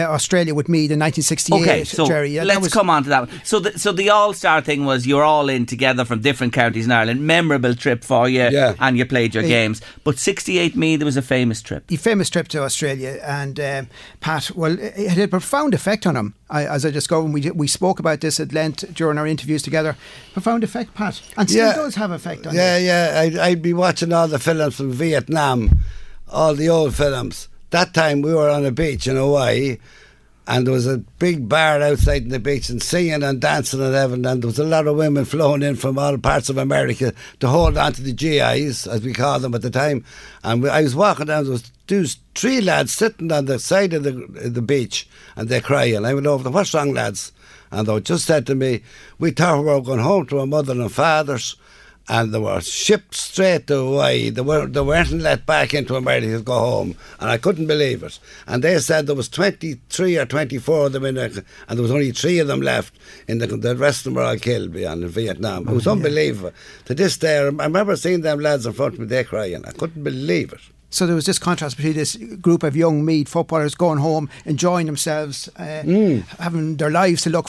uh, Australia with me in 1968. Okay, so Jerry. Yeah, let's was- come on to that. one. So, the, so the All Star thing was you're all in together from different counties in Ireland. Memorable trip for you, Yeah. and you played your Yeah. games. But 68 me, there was a famous trip. a famous trip to Australia, and um, Pat, well, it had a profound effect on him. I, as I discovered, we we spoke about this at length during our interviews together. Profound effect, Pat, and still Yeah. does have effect on Yeah, you. yeah. I'd, I'd be watching all the films from Vietnam, all the old films. That time we were on a beach in Hawaii, and there was a big bar outside in the beach and singing and dancing and everything. And there was a lot of women flowing in from all parts of America to hold on to the GIs, as we called them at the time. And I was walking down, there was those three lads sitting on the side of the the beach, and they're crying. I went over to what's wrong, lads? And they just said to me, we thought we were going home to our mother and fathers and they were shipped straight away. They weren't, they weren't let back into America to go home, and I couldn't believe it. And they said there was 23 or 24 of them in it, and there was only three of them left. In the, the rest of them were all killed beyond in Vietnam. It was unbelievable. To this day, I remember seeing them lads in front of me, they crying. I couldn't believe it. So there was this contrast between this group of young Meath footballers going home, enjoying themselves, uh, having their lives to look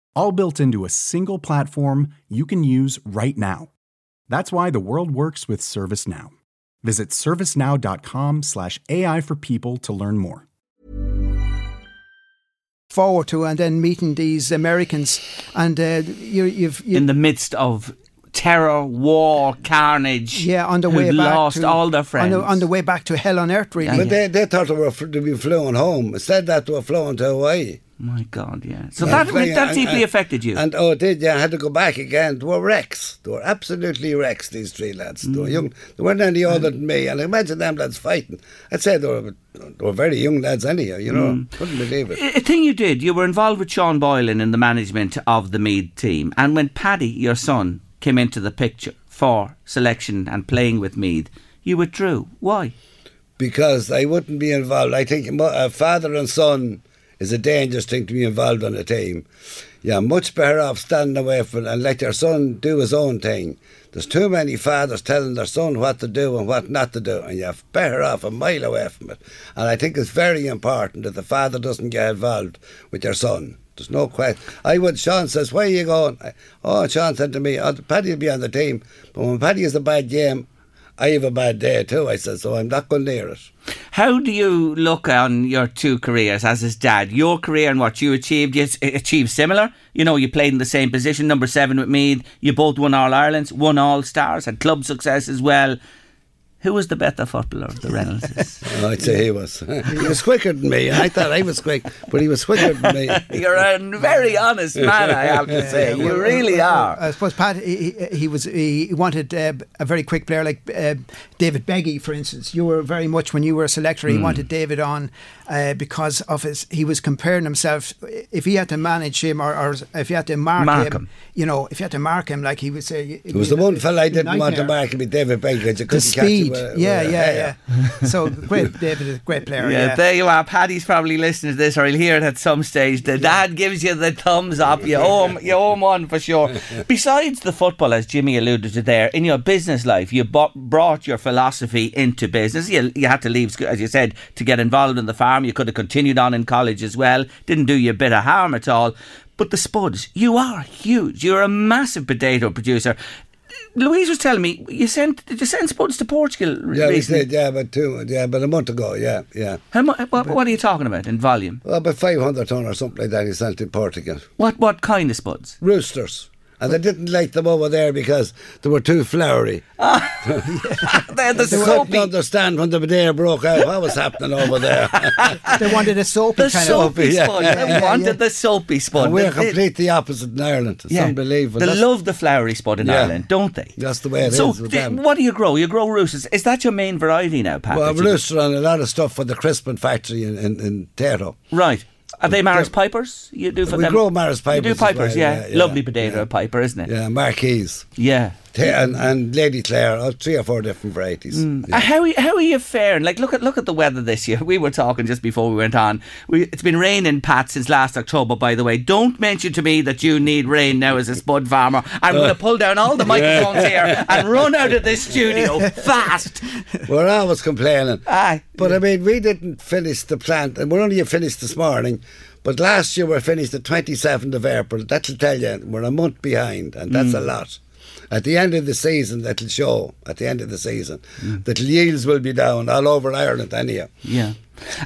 All built into a single platform you can use right now. That's why the world works with ServiceNow. Visit servicenow.com slash AI for people to learn more. forward to, and then meeting these Americans, and uh, you, you've you, in the midst of terror, war, carnage. yeah on the way back lost to, all their friends. on the, on the way back to hell on earth, really. But they, they thought they were f- to be flown home. Instead, that they were flown to Hawaii. My God, yeah. So Yeah, that that and- deeply and- affected you. And oh, it did yeah? I had to go back again. They were wrecks. They were absolutely wrecks. These three lads. They were Mm. young. They weren't any older than me. And imagine them lads fighting. I'd say they were they were very young lads anyhow. You know, Mm. couldn't believe it. A thing you did, you were involved with Sean Boylan in the management of the Meath team. And when Paddy, your son, came into the picture for selection and playing with Meath, you withdrew. Why? because I wouldn't be involved. I think a father and son is a dangerous thing to be involved on a team. Yeah, much better off standing away from it and let your son do his own thing. There's too many fathers telling their son what to do and what not to do, and you're better off a mile away from it. And I think it's very important that the father doesn't get involved with your son. There's no question. I would. Sean says, "Where are you going?" I, oh, Sean said to me, oh, "Paddy will be on the team, but when Paddy has a bad game, I have a bad day too." I said, "So I'm not going near it." How do you look on your two careers as his dad? Your career and what you achieved, you achieved similar. You know, you played in the same position, number seven with Meath. You both won All Irelands, won All Stars, had club success as well. Who was the better footballer of the Reynoldses? Oh, I'd say he was. he was quicker than me. I thought I was quick, but he was quicker than me. You're a very honest man, I have to say. You really are. I suppose Pat he, he- he was he wanted uh, a very quick player like uh, David Beggy, for instance. You were very much when you were a selector. He Hmm. wanted David on uh, because of his. He was comparing himself. If he had to manage him or, or if he had to mark, Mark him, him. you know, if you had to mark him, like he would say, It was the one fella I didn't want to mark with David Beggy. You The couldn't catch him speed, with- yeah, with a yeah, yeah. so great, David, great player. Yeah, Yeah, there you are. Paddy's probably listening to this, or he'll hear it at some stage. The dad gives you the thumbs up. You owe him, you owe him one for sure. Besides the football, as Jimmy alluded to there, in your business life, you bu- brought your philosophy into business. You, you had to leave as you said, to get involved in the farm. You could have continued on in college as well. Didn't do you a bit of harm at all. But the spuds, you are huge. You're a massive potato producer. Louise was telling me you sent did you send spuds to Portugal Yeah, we did. Yeah, but two. Yeah, but a month ago. Yeah, yeah. How mu- what, what are you talking about in volume? Well, about five hundred ton or something like that. He sent to Portugal. What what kind of spuds? Roosters. And they didn't like them over there because they were too flowery. They're the They couldn't understand when the bidet broke out what was happening over there. they wanted a soapy the kind soapy yeah. spud. Yeah, They yeah, wanted yeah. the soapy spud. and we're They- they- completely opposite in Ireland. It's yeah. unbelievable. They That's- love the flowery spud in Yeah. Ireland, don't they? That's the way it so, is with d- what do you grow? You grow roosters. Is that your main variety now, Pat? Well, that you- rooster and a lot of stuff for the Crispin factory in, in, in Tero. Right. Are they Maris Pipers? You do for We them? grow Maris Pipers. You do Pipers, well, yeah. yeah, Lovely potato yeah. Piper, isn't it? Yeah, Marquise. Yeah. And, and Lady Clare, oh, three or four different varieties. Mm. Uh, Yeah. How are- how are you faring? Like, look at look at the weather this year. We were talking just before we went on. We, it's been raining, Pat, since last October. By the way, don't mention to me that you need rain now as a spud farmer. I'm going to uh, pull down all the microphones here and run out of this studio fast. We're always complaining. Aye. But I mean, we didn't finish the plant, and we're only finished this morning. But last year we finished the 27th of April. That'll tell you we're a month behind, and that's mm. a lot. At the end of the season, that'll show. At the end of the season, hmm. that yields will be down all over Ireland, anyhow. Yeah.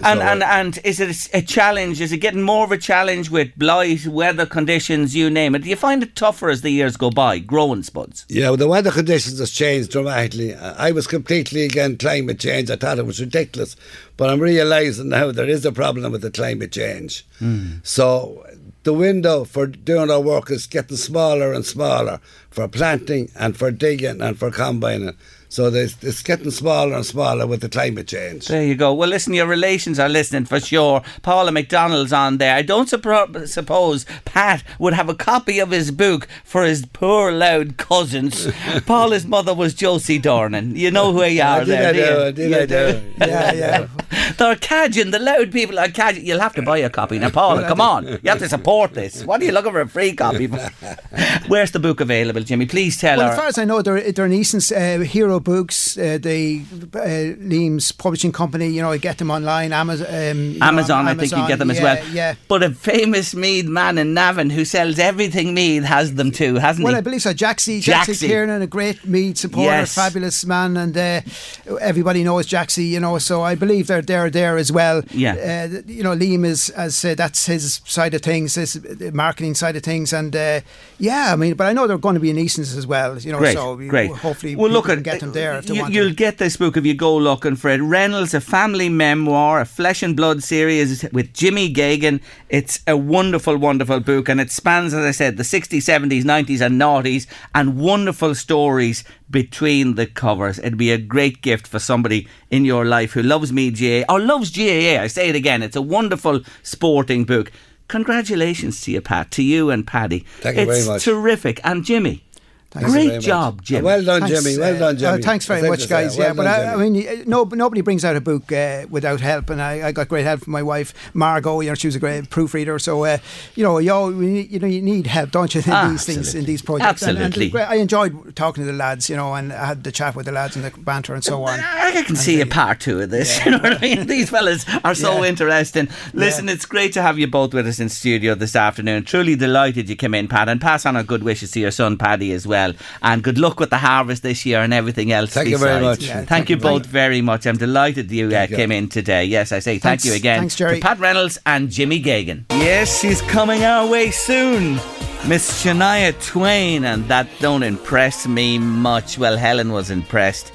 And, So, and and is it a challenge? Is it getting more of a challenge with blight, weather conditions, you name it? Do you find it tougher as the years go by, growing spuds? Yeah, well, the weather conditions has changed dramatically. I I was completely against climate change. I thought it was ridiculous, but I'm realising now there is a problem with the climate change. Hmm. So the window for doing our work is getting smaller and smaller for planting and for digging and for combining. So it's getting smaller and smaller with the climate change. There you go. Well, listen, your relations are listening for sure. Paula McDonald's on there. I don't suppro- suppose Pat would have a copy of his book for his poor loud cousins. Paula's mother was Josie Dornan. You know who you are did there, I do you? do? Did I do? Yeah, yeah. They're cadging. The loud people are cadging. You'll have to buy a copy. Now, Paula, come on. You have to support this. What are you looking for a free copy for? Where's the book available, Jimmy? Please tell Well, her. as far as I know, they're, they're in Eason's uh, Hero Books, uh, the uh, Liam's publishing company. You know, I get them online, Amazon. Um, you know, Amazon, I think you get them as yeah, well. Yeah. But a famous Meath man in Navan who sells everything Meath has them too, hasn't Well, he? Well, I believe so. Jaxie, Jaxie. Kiernan, a great Meath supporter, Yes. fabulous man, and uh, everybody knows Jaxie, you know. So I believe they're there there as well. Yeah. Uh, you know, Liam is as uh, that's his side of things, his marketing side of things, and uh, yeah, I mean, but I know they're going to be in Eason's as well. You know, Great, so we- great. hopefully, well, look people at get them there if they you, want. You'll to. get this book if you go looking for it. Reynolds, a family memoir, a flesh and blood series with Jimmy Geoghegan. It's a wonderful, wonderful book, and it spans, as I said, the 60s, 70s, 90s, and noughties, and wonderful stories between the covers. It'd be a great gift for somebody in your life who loves Meath GAA or loves GAA. I say it again. It's a wonderful sporting book. Congratulations to you, Pat, to you and Paddy. Thank you it's very much. terrific. And Jimmy, Thanks great job, Jimmy. Well done, Thanks, Jimmy. Well uh, done, Jimmy. uh, thanks very much, guys. uh, yeah, well but I, I mean, no, nobody brings out a book uh, without help, and I, I got great help from my wife, Margot. You know, she was a great proofreader. So, uh, you know, you, all, need- you know, you need help, don't you? In these things, in these projects. And- and Absolutely. I enjoyed talking to the lads, you know, and I had the chat with the lads and the banter and so on. I can see a part two of this. You know what I mean? These fellas are so Yeah. interesting. Listen, it's great to have you both with us in studio this afternoon. Truly delighted you came in, Pat, and pass on our good wishes to your son Paddy as well. And good luck with the harvest this year and everything else. Thank you very much. Yeah, thank, thank you you both very much. I'm delighted you, uh, you. came in today. Yes, I say thank Thanks. you again Thanks, Jerry. to Pat Reynolds and Jimmy Geoghegan. Yes, she's coming our way soon. Miss Shania Twain, and that don't impress me much. Well, Helen was impressed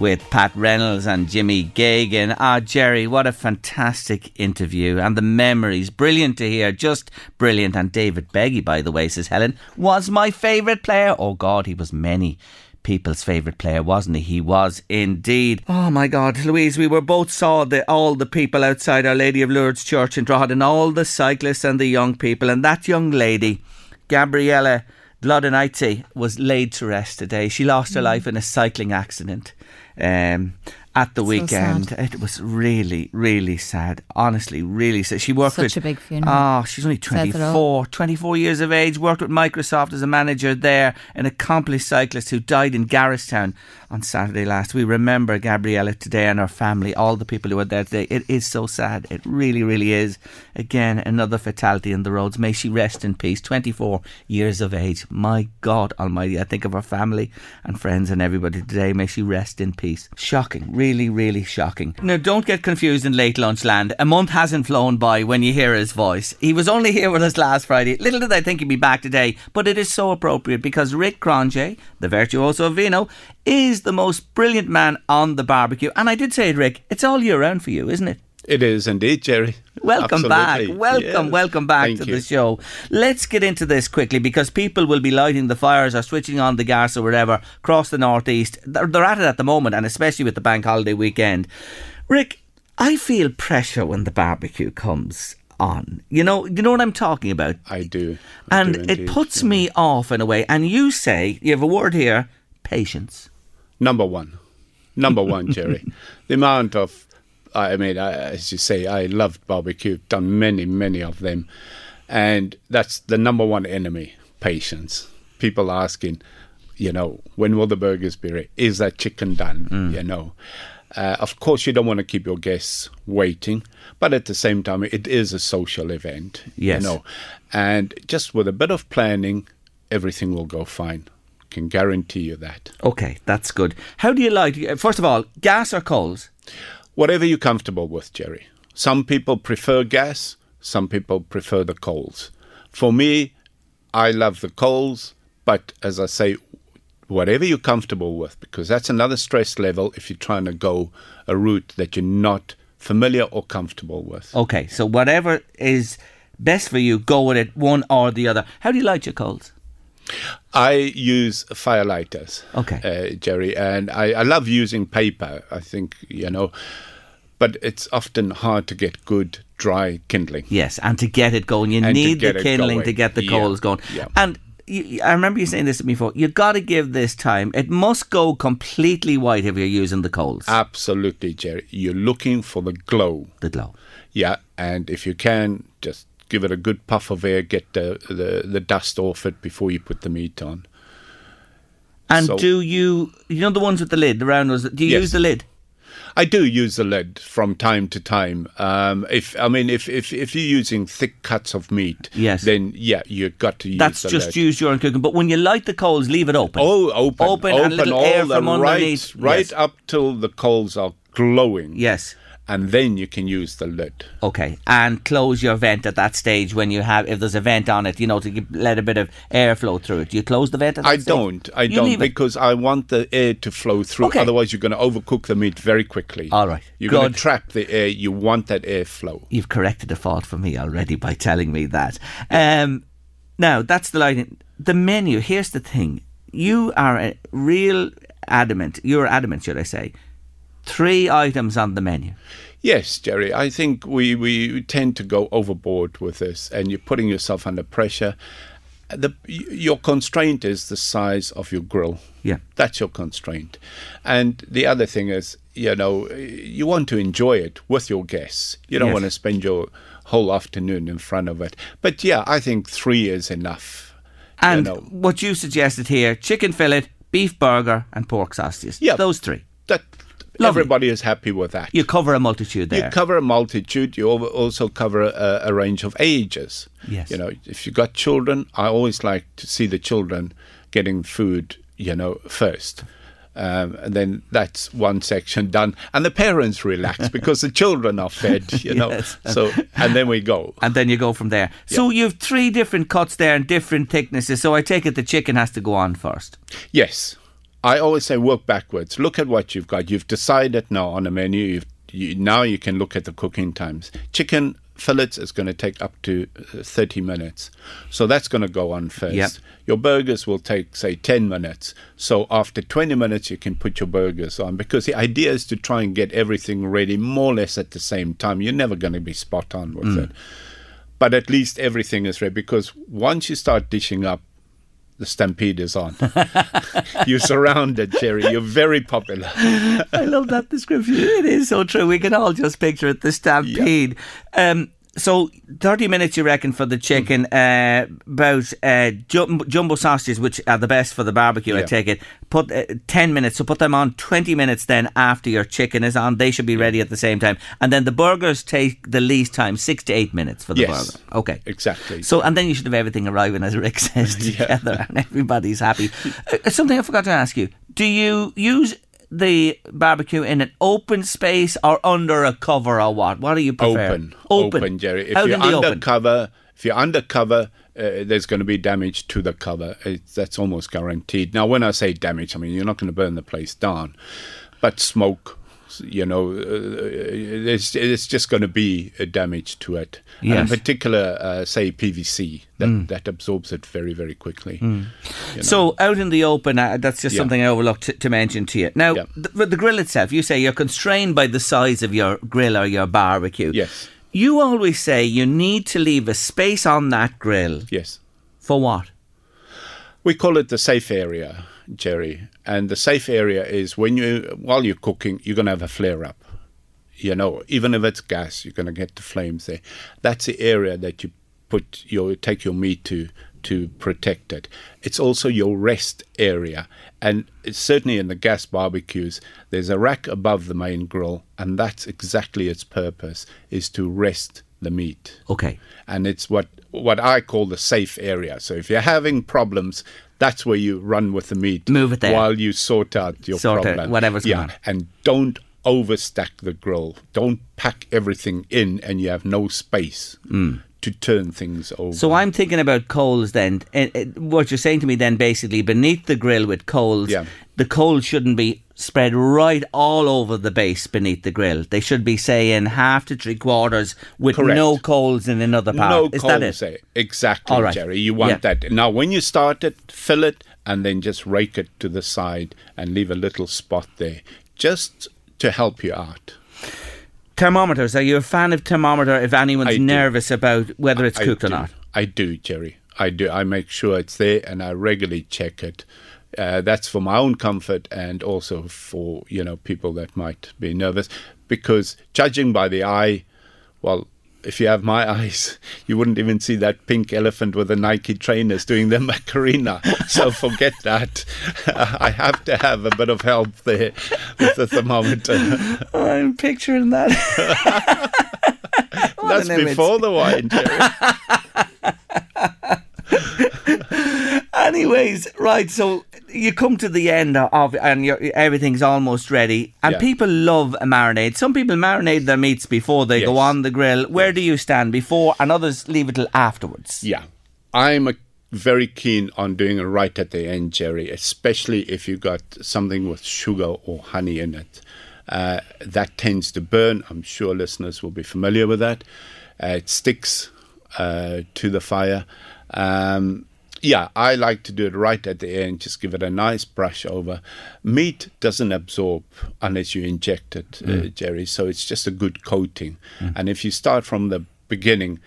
with Pat Reynolds and Jimmy Geoghegan. Ah, Jerry, what a fantastic interview. And the memories, brilliant to hear, just brilliant. And David Beggy, by the way, says Helen, was my favourite player. Oh, God, he was many people's favourite player, wasn't he? He was indeed. Oh my God, Louise, we were both saw the all the people outside Our Lady of Lourdes Church in Drogheda, and all the cyclists and the young people, and that young lady, Gabriella Dlodenaitse, was laid to rest today. She lost her life in a cycling accident. Um, at the weekend, it was really, really sad. Honestly, really sad. She worked Such with a big funeral. Oh, she's only Says 24, 24 years of age. Worked with Microsoft as a manager there. An accomplished cyclist who died in Garristown on Saturday last. We remember Gabriella today and her family, all the people who were there today. It is so sad. It really, really is. Again, another fatality in the roads. May she rest in peace. 24 years of age. My God Almighty. I think of her family and friends and everybody today. May she rest in peace. Shocking. Really, really shocking. Now, don't get confused in late lunch land. A month hasn't flown by when you hear his voice. He was only here with us last Friday. Little did I think he'd be back today, but it is so appropriate because Rick Cronje, the virtuoso of vino, is the most brilliant man on the barbecue. And I did say it, Rick, it's all year round for you, isn't it? It is indeed, Jerry. Welcome back. Welcome, Yes. welcome back Thank to you. the show. Let's get into this quickly because people will be lighting the fires or switching on the gas or whatever across the northeast. They're, they're at it at the moment, and especially with the bank holiday weekend. Rick, I feel pressure when the barbecue comes on. You know, you know what I'm talking about. I do. I and do it indeed, puts Jerry. me off in a way. And you say you have a word here: patience. Number one. Number one, Jerry. the amount of, I mean, I, as you say, I loved barbecue, done many, many of them. And that's the number one enemy patience. People asking, you know, when will the burgers be ready? Is that chicken done? Mm. You know. Uh, of course, you don't want to keep your guests waiting, but at the same time, it is a social event. Yes. You know, and just with a bit of planning, everything will go fine. Can guarantee you that. Okay, that's good. How do you like? First of all, gas or coals? Whatever you're comfortable with, Jerry. Some people prefer gas, some people prefer the coals. For me, I love the coals, but as I say, whatever you're comfortable with, because that's another stress level if you're trying to go a route that you're not familiar or comfortable with. Okay, so whatever is best for you, go with it, one or the other. How do you light your coals? I use firelighters, Okay. uh, Jerry, and I, I love using paper. I think, you know, but it's often hard to get good dry kindling. Yes, and to get it going, you And need the kindling to get the Yeah, coals going. yeah. And you- I remember you saying this to me before. You've got to give this time. It must go completely white if you're using the coals. Absolutely, Jerry. You're looking for the glow. the glow. Yeah, and if you can, just give it a good puff of air, get the, the, the dust off it before you put the meat on. And So- do you, you know, the ones with the lid, the round ones? Do you Yes. use the lid? I do use the lid from time to time. Um, if I mean, if, if if you're using thick cuts of meat, Yes. then yeah, you've got to use. That's the just lid. used during cooking. But when you light the coals, leave it open. Oh, open, Open and little all air the from right, right Yes. up till the coals are glowing. Yes. And then you can use the lid. Okay, and close your vent at that stage when you have, if there's a vent on it, you know, to give, let a bit of air flow through it. Do you close the vent at that I stage? don't. I You don't leave it? because I want the air to flow through. Okay. Otherwise, you're going to overcook the meat very quickly. All right. You're going to trap the air. You want that air flow. You've corrected a fault for me already by telling me that. Um, now, that's the lighting. The menu, here's the thing. You are a real adamant, you're adamant, should I say, three items on the menu. Yes, Jerry. I think we, we tend to go overboard with this, and you're putting yourself under pressure. The, your constraint is the size of your grill. Yeah. That's your constraint. And the other thing is, you know, you want to enjoy it with your guests. You don't Yes. want to spend your whole afternoon in front of it. But yeah, I think three is enough. And know. what you suggested here chicken fillet, beef burger, and pork sausages. Yeah. Those three. That Lovely. everybody is happy with that. You cover a multitude there. You cover a multitude. You also cover a, a range of ages. Yes. You know, if you've got children, I always like to see the children getting food, you know, first. Um, and then that's one section done. And the parents relax because the children are fed, you know. Yes. So, and then we go. and then you go from there. So you've three different cuts there and different thicknesses. So I take it the chicken has to go on first. Yes. I always say work backwards. Look at what you've got. You've decided now on a menu. You've, you, now you can look at the cooking times. Chicken fillets is going to take up to uh, 30 minutes. So that's going to go on first. Yep. Your burgers will take, say, 10 minutes. So after 20 minutes, you can put your burgers on because the idea is to try and get everything ready more or less at the same time. You're never going to be spot on with it. But at least everything is ready because once you start dishing up, the stampede is on. You're surrounded, Jerry. You're very popular. I love that description. It is so true. We can all just picture it the stampede. Um, so, 30 minutes, you reckon, for the chicken. Uh, about uh, jum- jumbo sausages, which are the best for the barbecue, I take it. Put uh, 10 minutes. So, put them on 20 minutes then after your chicken is on. They should be ready at the same time. And then the burgers take the least time, six to eight minutes for the Yes. burger. Okay. Exactly. So, and then you should have everything arriving, as Rick says, together, and everybody's happy. Uh, something I forgot to ask you: Do you use the barbecue in an open space or under a cover, or what? What do you prefer? open, open, Jerry. If Out you're open. undercover, if you're undercover, uh, there's going to be damage to the cover. It's, that's almost guaranteed. Now, when I say damage, I mean you're not going to burn the place down, but smoke. You know, uh, it's, it's just going to be a damage to it. And in particular, uh, say PVC that that absorbs it very, very quickly. you know. So out in the open, uh, that's just Yeah. something I overlooked to, to mention to you. Now, Yeah. the, the grill itself, you say you're constrained by the size of your grill or your barbecue. Yes. You always say you need to leave a space on that grill Yes. for what? We call it the safe area, Jerry. And the safe area is when you, while you're cooking, you're going to have a flare up. You know, even if it's gas, you're going to get the flames there. That's the area that you put your, take your meat to, to protect it. It's also your rest area. And it's certainly in the gas barbecues, there's a rack above the main grill, and that's exactly its purpose, is to rest the meat Okay. and it's what what I call the safe area. So if you're having problems, that's where you run with the meat. Move it there. while you sort out your Sort out problem. whatever's yeah, going on. and don't overstack the grill. Don't pack everything in, and you have no space mm. To turn things over. So I'm thinking about coals then. Uh, uh, what you're saying to me then, basically, beneath the grill with coals, Yeah. the coals shouldn't be spread right all over the base beneath the grill. They should be, say, in half to three quarters with Correct. no coals in another part. No Is coals that it? there. Exactly, All right. Jerry. You want Yeah. that. Now, when you start it, fill it and then just rake it to the side and leave a little spot there just to help you out. Thermometers. Are you a fan of thermometer if anyone's I do. nervous about whether it's I cooked or not? I do, Jerry. I do. I make sure it's there and I regularly check it. Uh, that's for my own comfort and also for you know people that might be nervous because judging by the eye, well, if you have my eyes, you wouldn't even see that pink elephant with the Nike trainers doing the Macarena. So forget that. I have to have a bit of help there with the thermometer. I'm picturing that. That's before the wine, Jerry. Anyways, right. So you come to the end of and you're, everything's almost ready, and Yeah. people love a marinade. Some people marinate their meats before they go on the grill. Where do you stand before, and others leave it till afterwards? Yeah, I'm a, very keen on doing it right at the end, Jerry. Especially if you got something with sugar or honey in it. Uh, that tends to burn. I'm sure listeners will be familiar with that. Uh, it sticks uh, to the fire. Um, yeah, I like to do it right at the end. Just give it a nice brush over. Meat doesn't absorb unless you inject it, uh, Jerry. So it's just a good coating. And if you start from the beginning,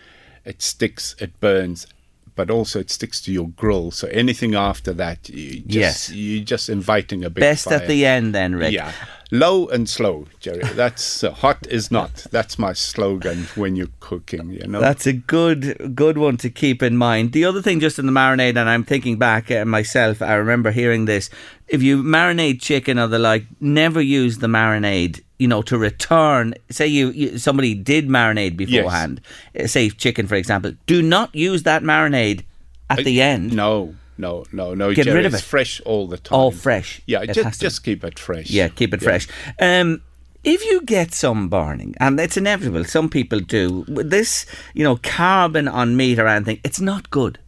it sticks, it burns, but also it sticks to your grill. So anything after that, you just, Yes. you're just inviting a big Best fire. at the end, then, Rick. Yeah, low and slow, Jerry. That's uh, hot is not. That's my slogan when you're cooking. You know. That's a good good one to keep in mind. The other thing, just in the marinade, and I'm thinking back uh, myself, I remember hearing this. If you marinate chicken or the like, never use the marinade. You know, to return. Say you, you somebody did marinade beforehand. uh, Say chicken, for example. Do not use that marinade at the end. No, no, no, no. Get Jerry, rid of it's it. fresh all the time. All fresh. Yeah, It just just keep it fresh. Yeah, keep it fresh. Um, if you get some burning, and it's inevitable, some people do, this, you know, carbon on meat or anything, it's not good.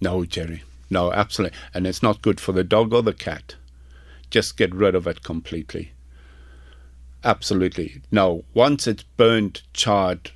No, Jerry. No, absolutely. And it's not good for the dog or the cat. Just get rid of it completely. Absolutely. No, once it's burned, charred,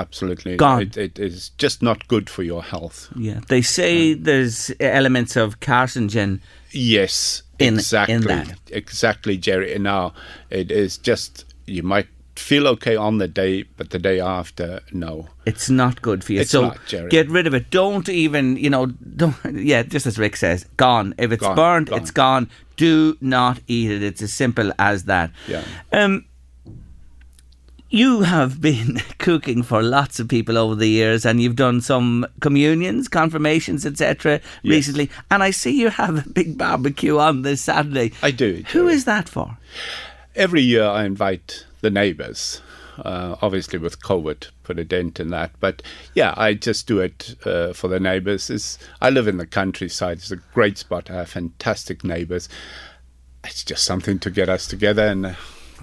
absolutely. Gone. It, it is just not good for your health. Yeah, they say there's elements of carcinogen. Yes, In- in exactly. that. Exactly, Jerry. And now it is just, you might feel okay on the day, but the day after, no. It's not good for you. It's so not, Jerry. get rid of it. Don't even, you know, don't. Yeah, just as Rick says, gone. If it's Gone, burned, gone. it's gone. Do not eat it. It's as simple as that. Yeah. Um, you have been cooking for lots of people over the years, and you've done some communions, confirmations, etc. recently. And I see you have a big barbecue on this Saturday. I do. Who is that for? Every year I invite the neighbors. Uh, obviously, with COVID, put a dent in that. But yeah, I just do it uh, for the neighbors. It's, I live in the countryside. It's a great spot. I have fantastic neighbors. It's just something to get us together and uh,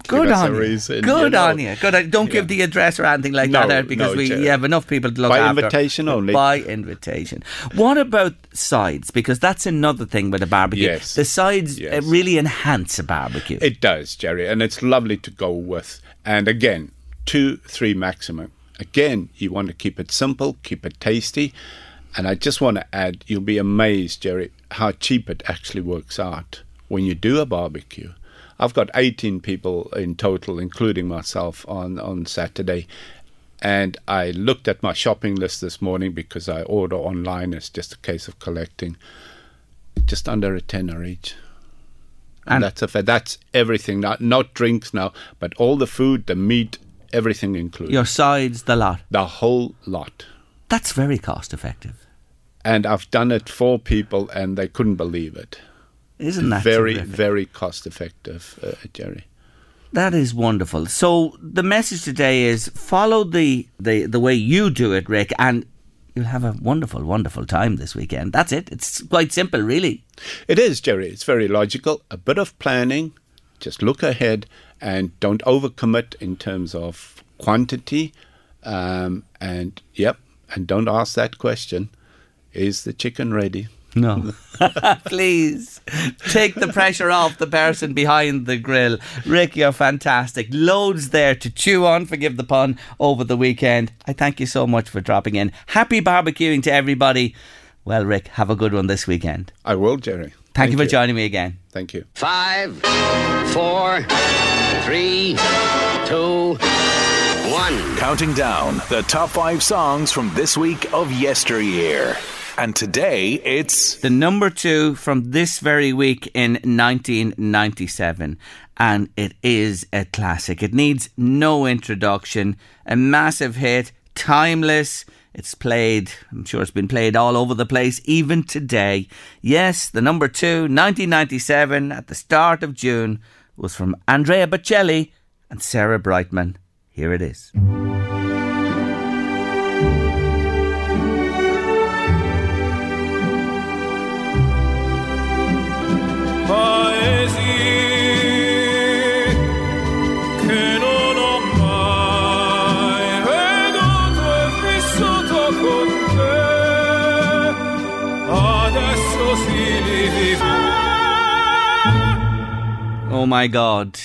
Good on you. reason. Good you know. on you. Good. On, don't give the address or anything like that No, out because no, we Jerry. have enough people to look By after. By invitation only. By invitation. What about sides? Because that's another thing with a barbecue. Yes. The sides uh, Yes. really enhance a barbecue. It does, Jerry, and it's lovely to go with. And again, two, three maximum. Again, you want to keep it simple, keep it tasty. And I just want to add, you'll be amazed, Jerry, how cheap it actually works out when you do a barbecue. I've got 18 people in total, including myself, on, on Saturday. And I looked at my shopping list this morning because I order online. It's just a case of collecting. Just under a tenner each. And, And- that's a fair. That's everything. Not not drinks now, but all the food, the meat, everything included. Your sides, the lot. the whole lot. That's very cost effective. And I've done it for people, and they couldn't believe it. Isn't that very, terrific? very cost effective, uh, Jerry. That is wonderful. So the message today is follow the, the, the way you do it, Rick, and you'll have a wonderful, wonderful time this weekend. That's it. It's quite simple, really. It is, Jerry. It's very logical. A bit of planning. Just look ahead and don't overcommit in terms of quantity. Um, and yep, and don't ask that question: Is the chicken ready? No. Please take the pressure off the person behind the grill. Rick, you're fantastic. Loads there to chew on, forgive the pun, over the weekend. I thank you so much for dropping in. Happy barbecuing to everybody. Well, Rick, have a good one this weekend. I will, Jerry. Thank, you for joining me again. Thank you. Five, four, three, two, one. Counting down the top five songs from this week of yesteryear. And today it's The number two from this very week in 1997. And it is a classic. It needs no introduction. A massive hit, timeless. It's played, I'm sure it's been played all over the place, even today. Yes, the number two, 1997, at the start of June, was from Andrea Bocelli and Sarah Brightman. Here it is. My God.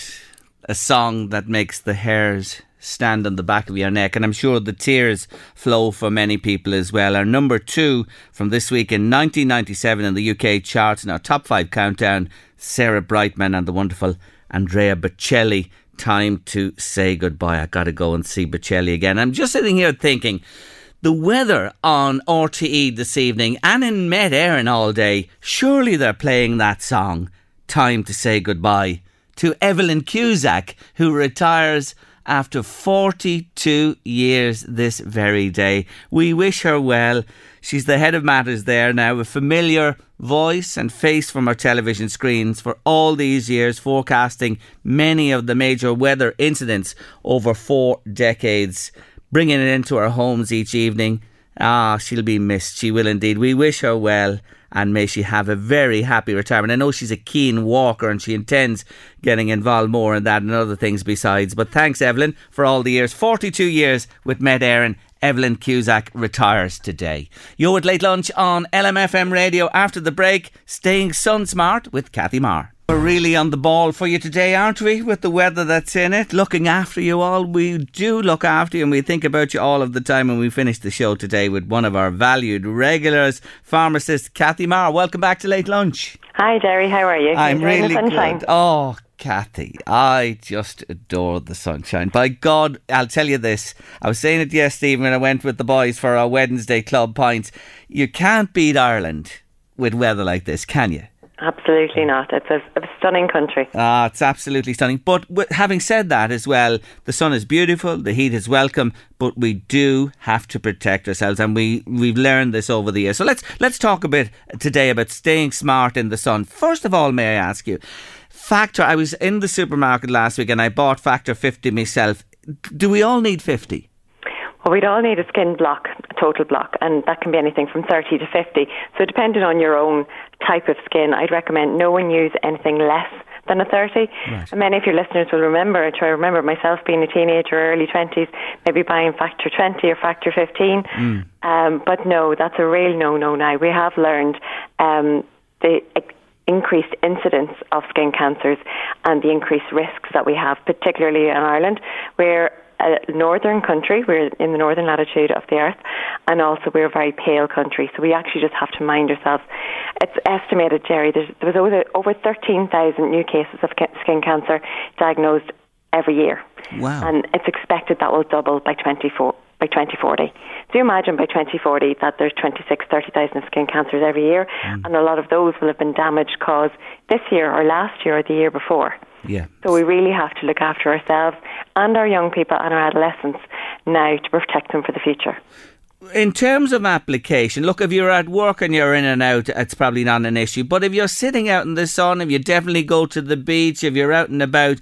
A song that makes the hairs stand on the back of your neck. And I'm sure the tears flow for many people as well. Our number two from this week in 1997 in the UK charts in our top five countdown Sarah Brightman and the wonderful Andrea Bocelli. Time to say goodbye. I gotta go and see Bocelli again. I'm just sitting here thinking the weather on RTE this evening and in Met Éireann all day, surely they're playing that song, Time to Say Goodbye, to Evelyn Cusack, who retires after 42 years this very day. We wish her well. She's the head of matters there now, a familiar voice and face from our television screens for all these years, forecasting many of the major weather incidents over four decades bringing it into our homes each evening. Ah, she'll be missed. She will indeed. We wish her well and may she have a very happy retirement. I know she's a keen walker and she intends getting involved more in that and other things besides. But thanks, Evelyn, for all the years. 42 years with Met Éireann. Evelyn Cusack retires today. You're with Late Lunch on LMFM Radio after the break, staying sun smart with Kathy Maher. We're really on the ball for you today, aren't we? With the weather that's in it, looking after you all. We do look after you and we think about you all of the time. And we finish the show today with one of our valued regulars, pharmacist Kathy Maher. Welcome back to Late Lunch. Hi, Jerry. How are you? I'm Enjoying really good. Oh, Kathy, I just adore the sunshine. By God, I'll tell you this. I was saying it yesterday when I went with the boys for our Wednesday club pints. You can't beat Ireland with weather like this, can you? Absolutely not. It's a, a stunning country. Ah, it's absolutely stunning. But w- having said that as well, the sun is beautiful, the heat is welcome, but we do have to protect ourselves, and we we've learned this over the years. So let's let's talk a bit today about staying smart in the sun. First of all, may I ask you, Factor? I was in the supermarket last week and I bought Factor fifty myself. Do we all need fifty? Well, we'd all need a skin block, a total block, and that can be anything from 30 to 50. So, depending on your own type of skin, I'd recommend no one use anything less than a 30. And many of your listeners will remember, I try to remember myself being a teenager, early 20s, maybe buying Factor 20 or Factor 15. Um, but no, that's a real no no now. We have learned um, the increased incidence of skin cancers and the increased risks that we have, particularly in Ireland. We're a northern country, we're in the northern latitude of the earth, and also we're a very pale country, so we actually just have to mind ourselves. It's estimated, Jerry, there's, there was over, over 13,000 new cases of skin cancer diagnosed every year. Wow. And it's expected that will double by 24 by 2040. So you imagine by 2040 that there's 26, 30,000 skin cancers every year, mm. and a lot of those will have been damage caused this year or last year or the year before. Yeah. So we really have to look after ourselves and our young people and our adolescents now to protect them for the future. in terms of application, look, if you're at work and you're in and out, it's probably not an issue. But if you're sitting out in the sun, if you definitely go to the beach, if you're out and about,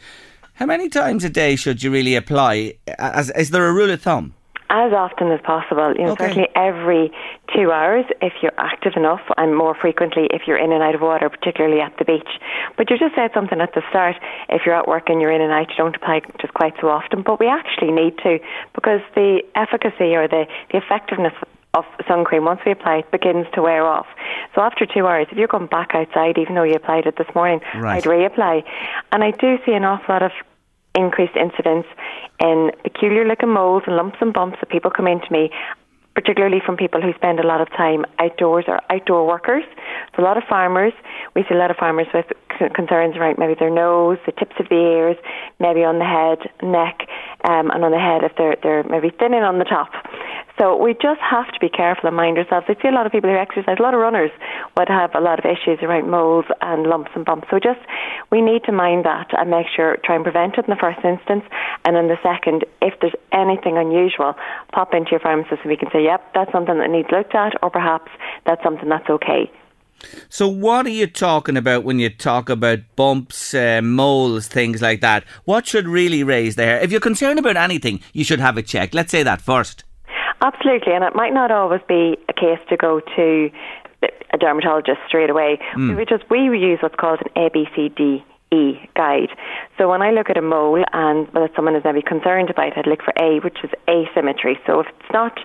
how many times a day should you really apply? As, is there a rule of thumb? As often as possible, you know, Okay. certainly every two hours if you're active enough, and more frequently if you're in and out of water, particularly at the beach. But you just said something at the start. If you're at work and you're in and out, you don't apply just quite so often. But we actually need to because the efficacy or the, the effectiveness of sun cream once we apply it begins to wear off. So after two hours, if you're going back outside, even though you applied it this morning, Right. I'd reapply. And I do see an awful lot of increased incidence in peculiar looking moles and lumps and bumps that people come into me, particularly from people who spend a lot of time outdoors or outdoor workers. So a lot of farmers, we see a lot of farmers with concerns around maybe their nose, the tips of the ears, maybe on the head, neck, um, and on the head if they're they're maybe thinning on the top. So we just have to be careful and mind ourselves. I see a lot of people who exercise, a lot of runners would have a lot of issues around moles and lumps and bumps. So just we need to mind that and make sure try and prevent it in the first instance, and in the second, if there's anything unusual, pop into your pharmacist and we can say, yep, that's something that needs looked at, or perhaps that's something that's okay. So, what are you talking about when you talk about bumps, uh, moles, things like that? What should really raise the hair? If you're concerned about anything, you should have it checked. Let's say that first. Absolutely, and it might not always be a case to go to a dermatologist straight away. Mm. We would just we use what's called an ABCDE E guide. So when I look at a mole and whether someone is maybe concerned about it, I'd look for A, which is asymmetry. So if it's not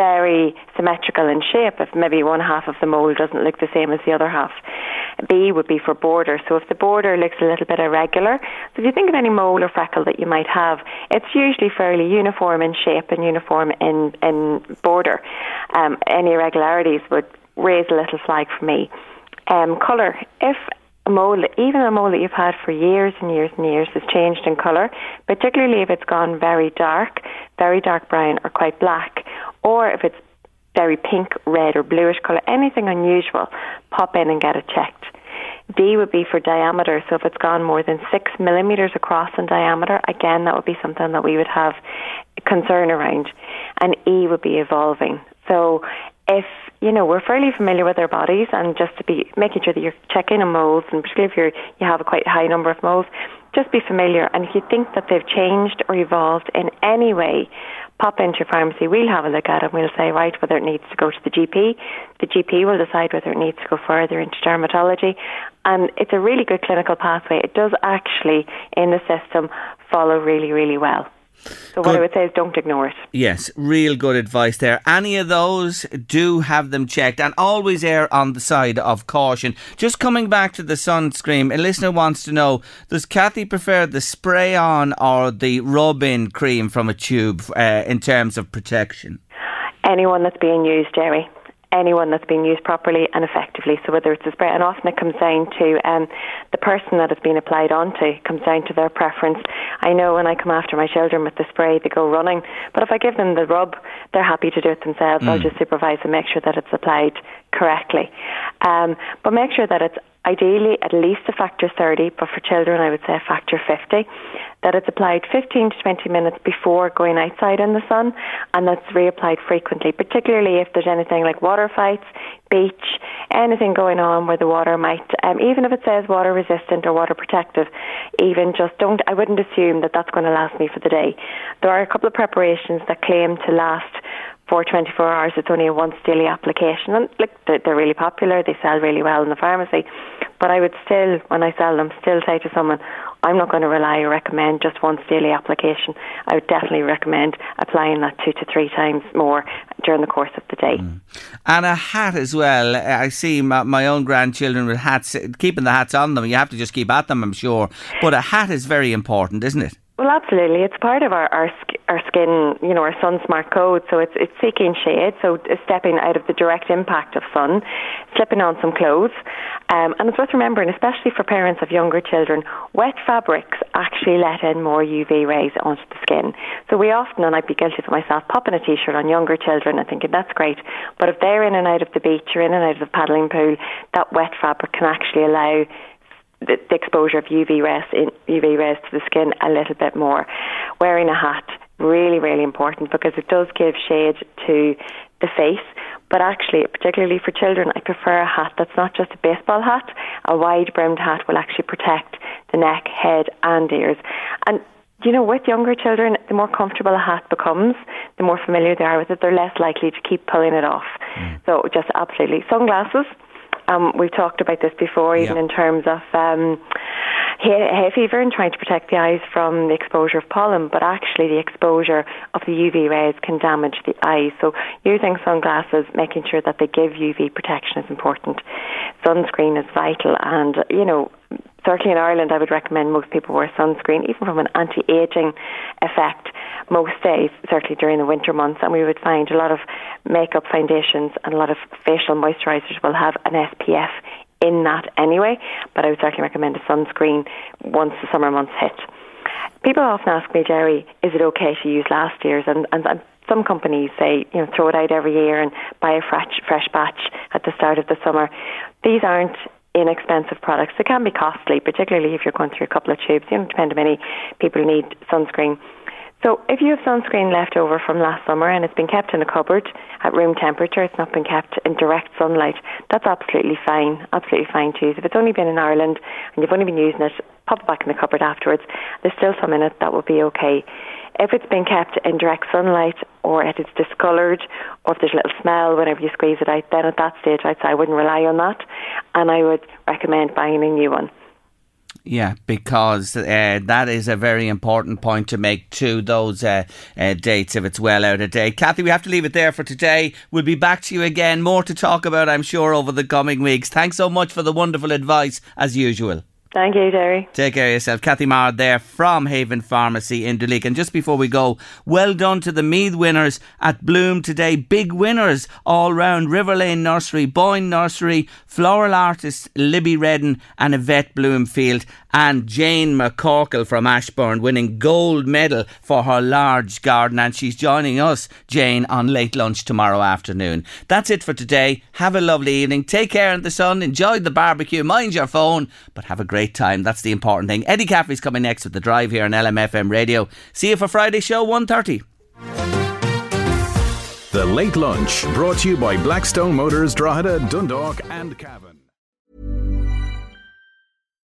very symmetrical in shape if maybe one half of the mole doesn't look the same as the other half. B would be for border. So if the border looks a little bit irregular, so if you think of any mole or freckle that you might have, it's usually fairly uniform in shape and uniform in, in border. Um, any irregularities would raise a little flag for me. Um, colour. If a mole, even a mole that you've had for years and years and years, has changed in colour, particularly if it's gone very dark, very dark brown, or quite black, or if it's very pink, red, or bluish colour, anything unusual, pop in and get it checked. D would be for diameter, so if it's gone more than six millimetres across in diameter, again, that would be something that we would have concern around. And E would be evolving. So if you know we're fairly familiar with our bodies, and just to be making sure that you're checking on moles, and particularly if you're you have a quite high number of moles, just be familiar. And if you think that they've changed or evolved in any way, pop into your pharmacy. We'll have a look at it. We'll say right whether it needs to go to the GP. The GP will decide whether it needs to go further into dermatology, and it's a really good clinical pathway. It does actually in the system follow really really well. So what I would say is don't ignore it. Yes, real good advice there. Any of those, do have them checked and always err on the side of caution. Just coming back to the sunscreen, a listener wants to know, does Kathy prefer the spray on or the rub-in cream from a tube uh, in terms of protection? Anyone that's being used, Jerry anyone that's being used properly and effectively. So whether it's a spray, and often it comes down to um, the person that it's been applied onto, comes down to their preference. I know when I come after my children with the spray, they go running. But if I give them the rub, they're happy to do it themselves. Mm. I'll just supervise and make sure that it's applied correctly. Um, but make sure that it's ideally at least a factor 30, but for children, I would say a factor 50 that it's applied 15 to 20 minutes before going outside in the sun, and that's reapplied frequently, particularly if there's anything like water fights, beach, anything going on where the water might, um, even if it says water resistant or water protective, even just don't, I wouldn't assume that that's going to last me for the day. There are a couple of preparations that claim to last for 24 hours. It's only a once daily application. And look, they're, they're really popular. They sell really well in the pharmacy. But I would still, when I sell them, still say to someone, I'm not going to rely or recommend just once daily application. I would definitely recommend applying that two to three times more during the course of the day. Mm. And a hat as well. I see my, my, own grandchildren with hats, keeping the hats on them. You have to just keep at them, I'm sure. But a hat is very important, isn't it? Well, absolutely. It's part of our, our our skin, you know, our sun smart code. So it's it's seeking shade. So stepping out of the direct impact of sun, slipping on some clothes, um, and it's worth remembering, especially for parents of younger children, wet fabrics actually let in more UV rays onto the skin. So we often, and I'd be guilty of myself, popping a t-shirt on younger children and thinking that's great. But if they're in and out of the beach or in and out of the paddling pool, that wet fabric can actually allow the, the exposure of UV rays, in, UV rays to the skin a little bit more. Wearing a hat really, really important because it does give shade to the face. But actually, particularly for children, I prefer a hat that's not just a baseball hat. A wide brimmed hat will actually protect the neck, head, and ears. And you know, with younger children, the more comfortable a hat becomes, the more familiar they are with it, they're less likely to keep pulling it off. Mm. So, just absolutely. Sunglasses um, we've talked about this before, even yeah. in terms of um, hay, fever and trying to protect the eyes from the exposure of pollen, but actually the exposure of the UV rays can damage the eyes. So using sunglasses, making sure that they give UV protection is important. Sunscreen is vital, and you know certainly in Ireland, I would recommend most people wear sunscreen, even from an anti-aging effect, most days, certainly during the winter months. And we would find a lot of makeup foundations and a lot of facial moisturisers will have an SPF in that anyway. But I would certainly recommend a sunscreen once the summer months hit. People often ask me, Jerry, is it okay to use last year's? And, and, and some companies say, you know, throw it out every year and buy a fresh, fresh batch at the start of the summer. These aren't inexpensive products. They can be costly, particularly if you're going through a couple of tubes. You know, depend how many people need sunscreen. So if you have sunscreen left over from last summer and it's been kept in a cupboard at room temperature, it's not been kept in direct sunlight, that's absolutely fine, absolutely fine to use. If it's only been in Ireland and you've only been using it, pop it back in the cupboard afterwards. There's still some in it that will be okay. If it's been kept in direct sunlight or if it's discoloured or if there's a little smell whenever you squeeze it out, then at that stage I'd say I wouldn't rely on that and I would recommend buying a new one. Yeah, because uh, that is a very important point to make to those uh, uh, dates if it's well out of date. Kathy, we have to leave it there for today. We'll be back to you again. More to talk about, I'm sure, over the coming weeks. Thanks so much for the wonderful advice, as usual. Thank you, Terry. Take care of yourself. Kathy Maher there from Haven Pharmacy in Duleek. And just before we go, well done to the Meath winners at Bloom today. Big winners all round. River Lane Nursery, Boyne Nursery, floral artist Libby Redden and Yvette Bloomfield and Jane McCorkle from Ashburn winning gold medal for her large garden. And she's joining us, Jane, on late lunch tomorrow afternoon. That's it for today. Have a lovely evening. Take care in the sun. Enjoy the barbecue. Mind your phone, but have a great time. That's the important thing. Eddie Caffrey's coming next with the drive here on LMFM Radio. See you for Friday show 1.30. The Late Lunch, brought to you by Blackstone Motors, Drogheda, Dundalk, and Cavan.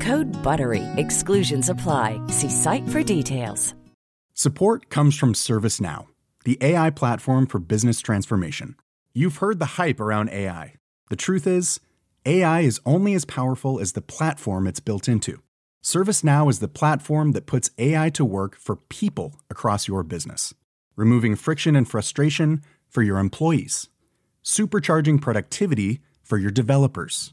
Code BUTTERY. Exclusions apply. See site for details. Support comes from ServiceNow, the AI platform for business transformation. You've heard the hype around AI. The truth is, AI is only as powerful as the platform it's built into. ServiceNow is the platform that puts AI to work for people across your business, removing friction and frustration for your employees, supercharging productivity for your developers,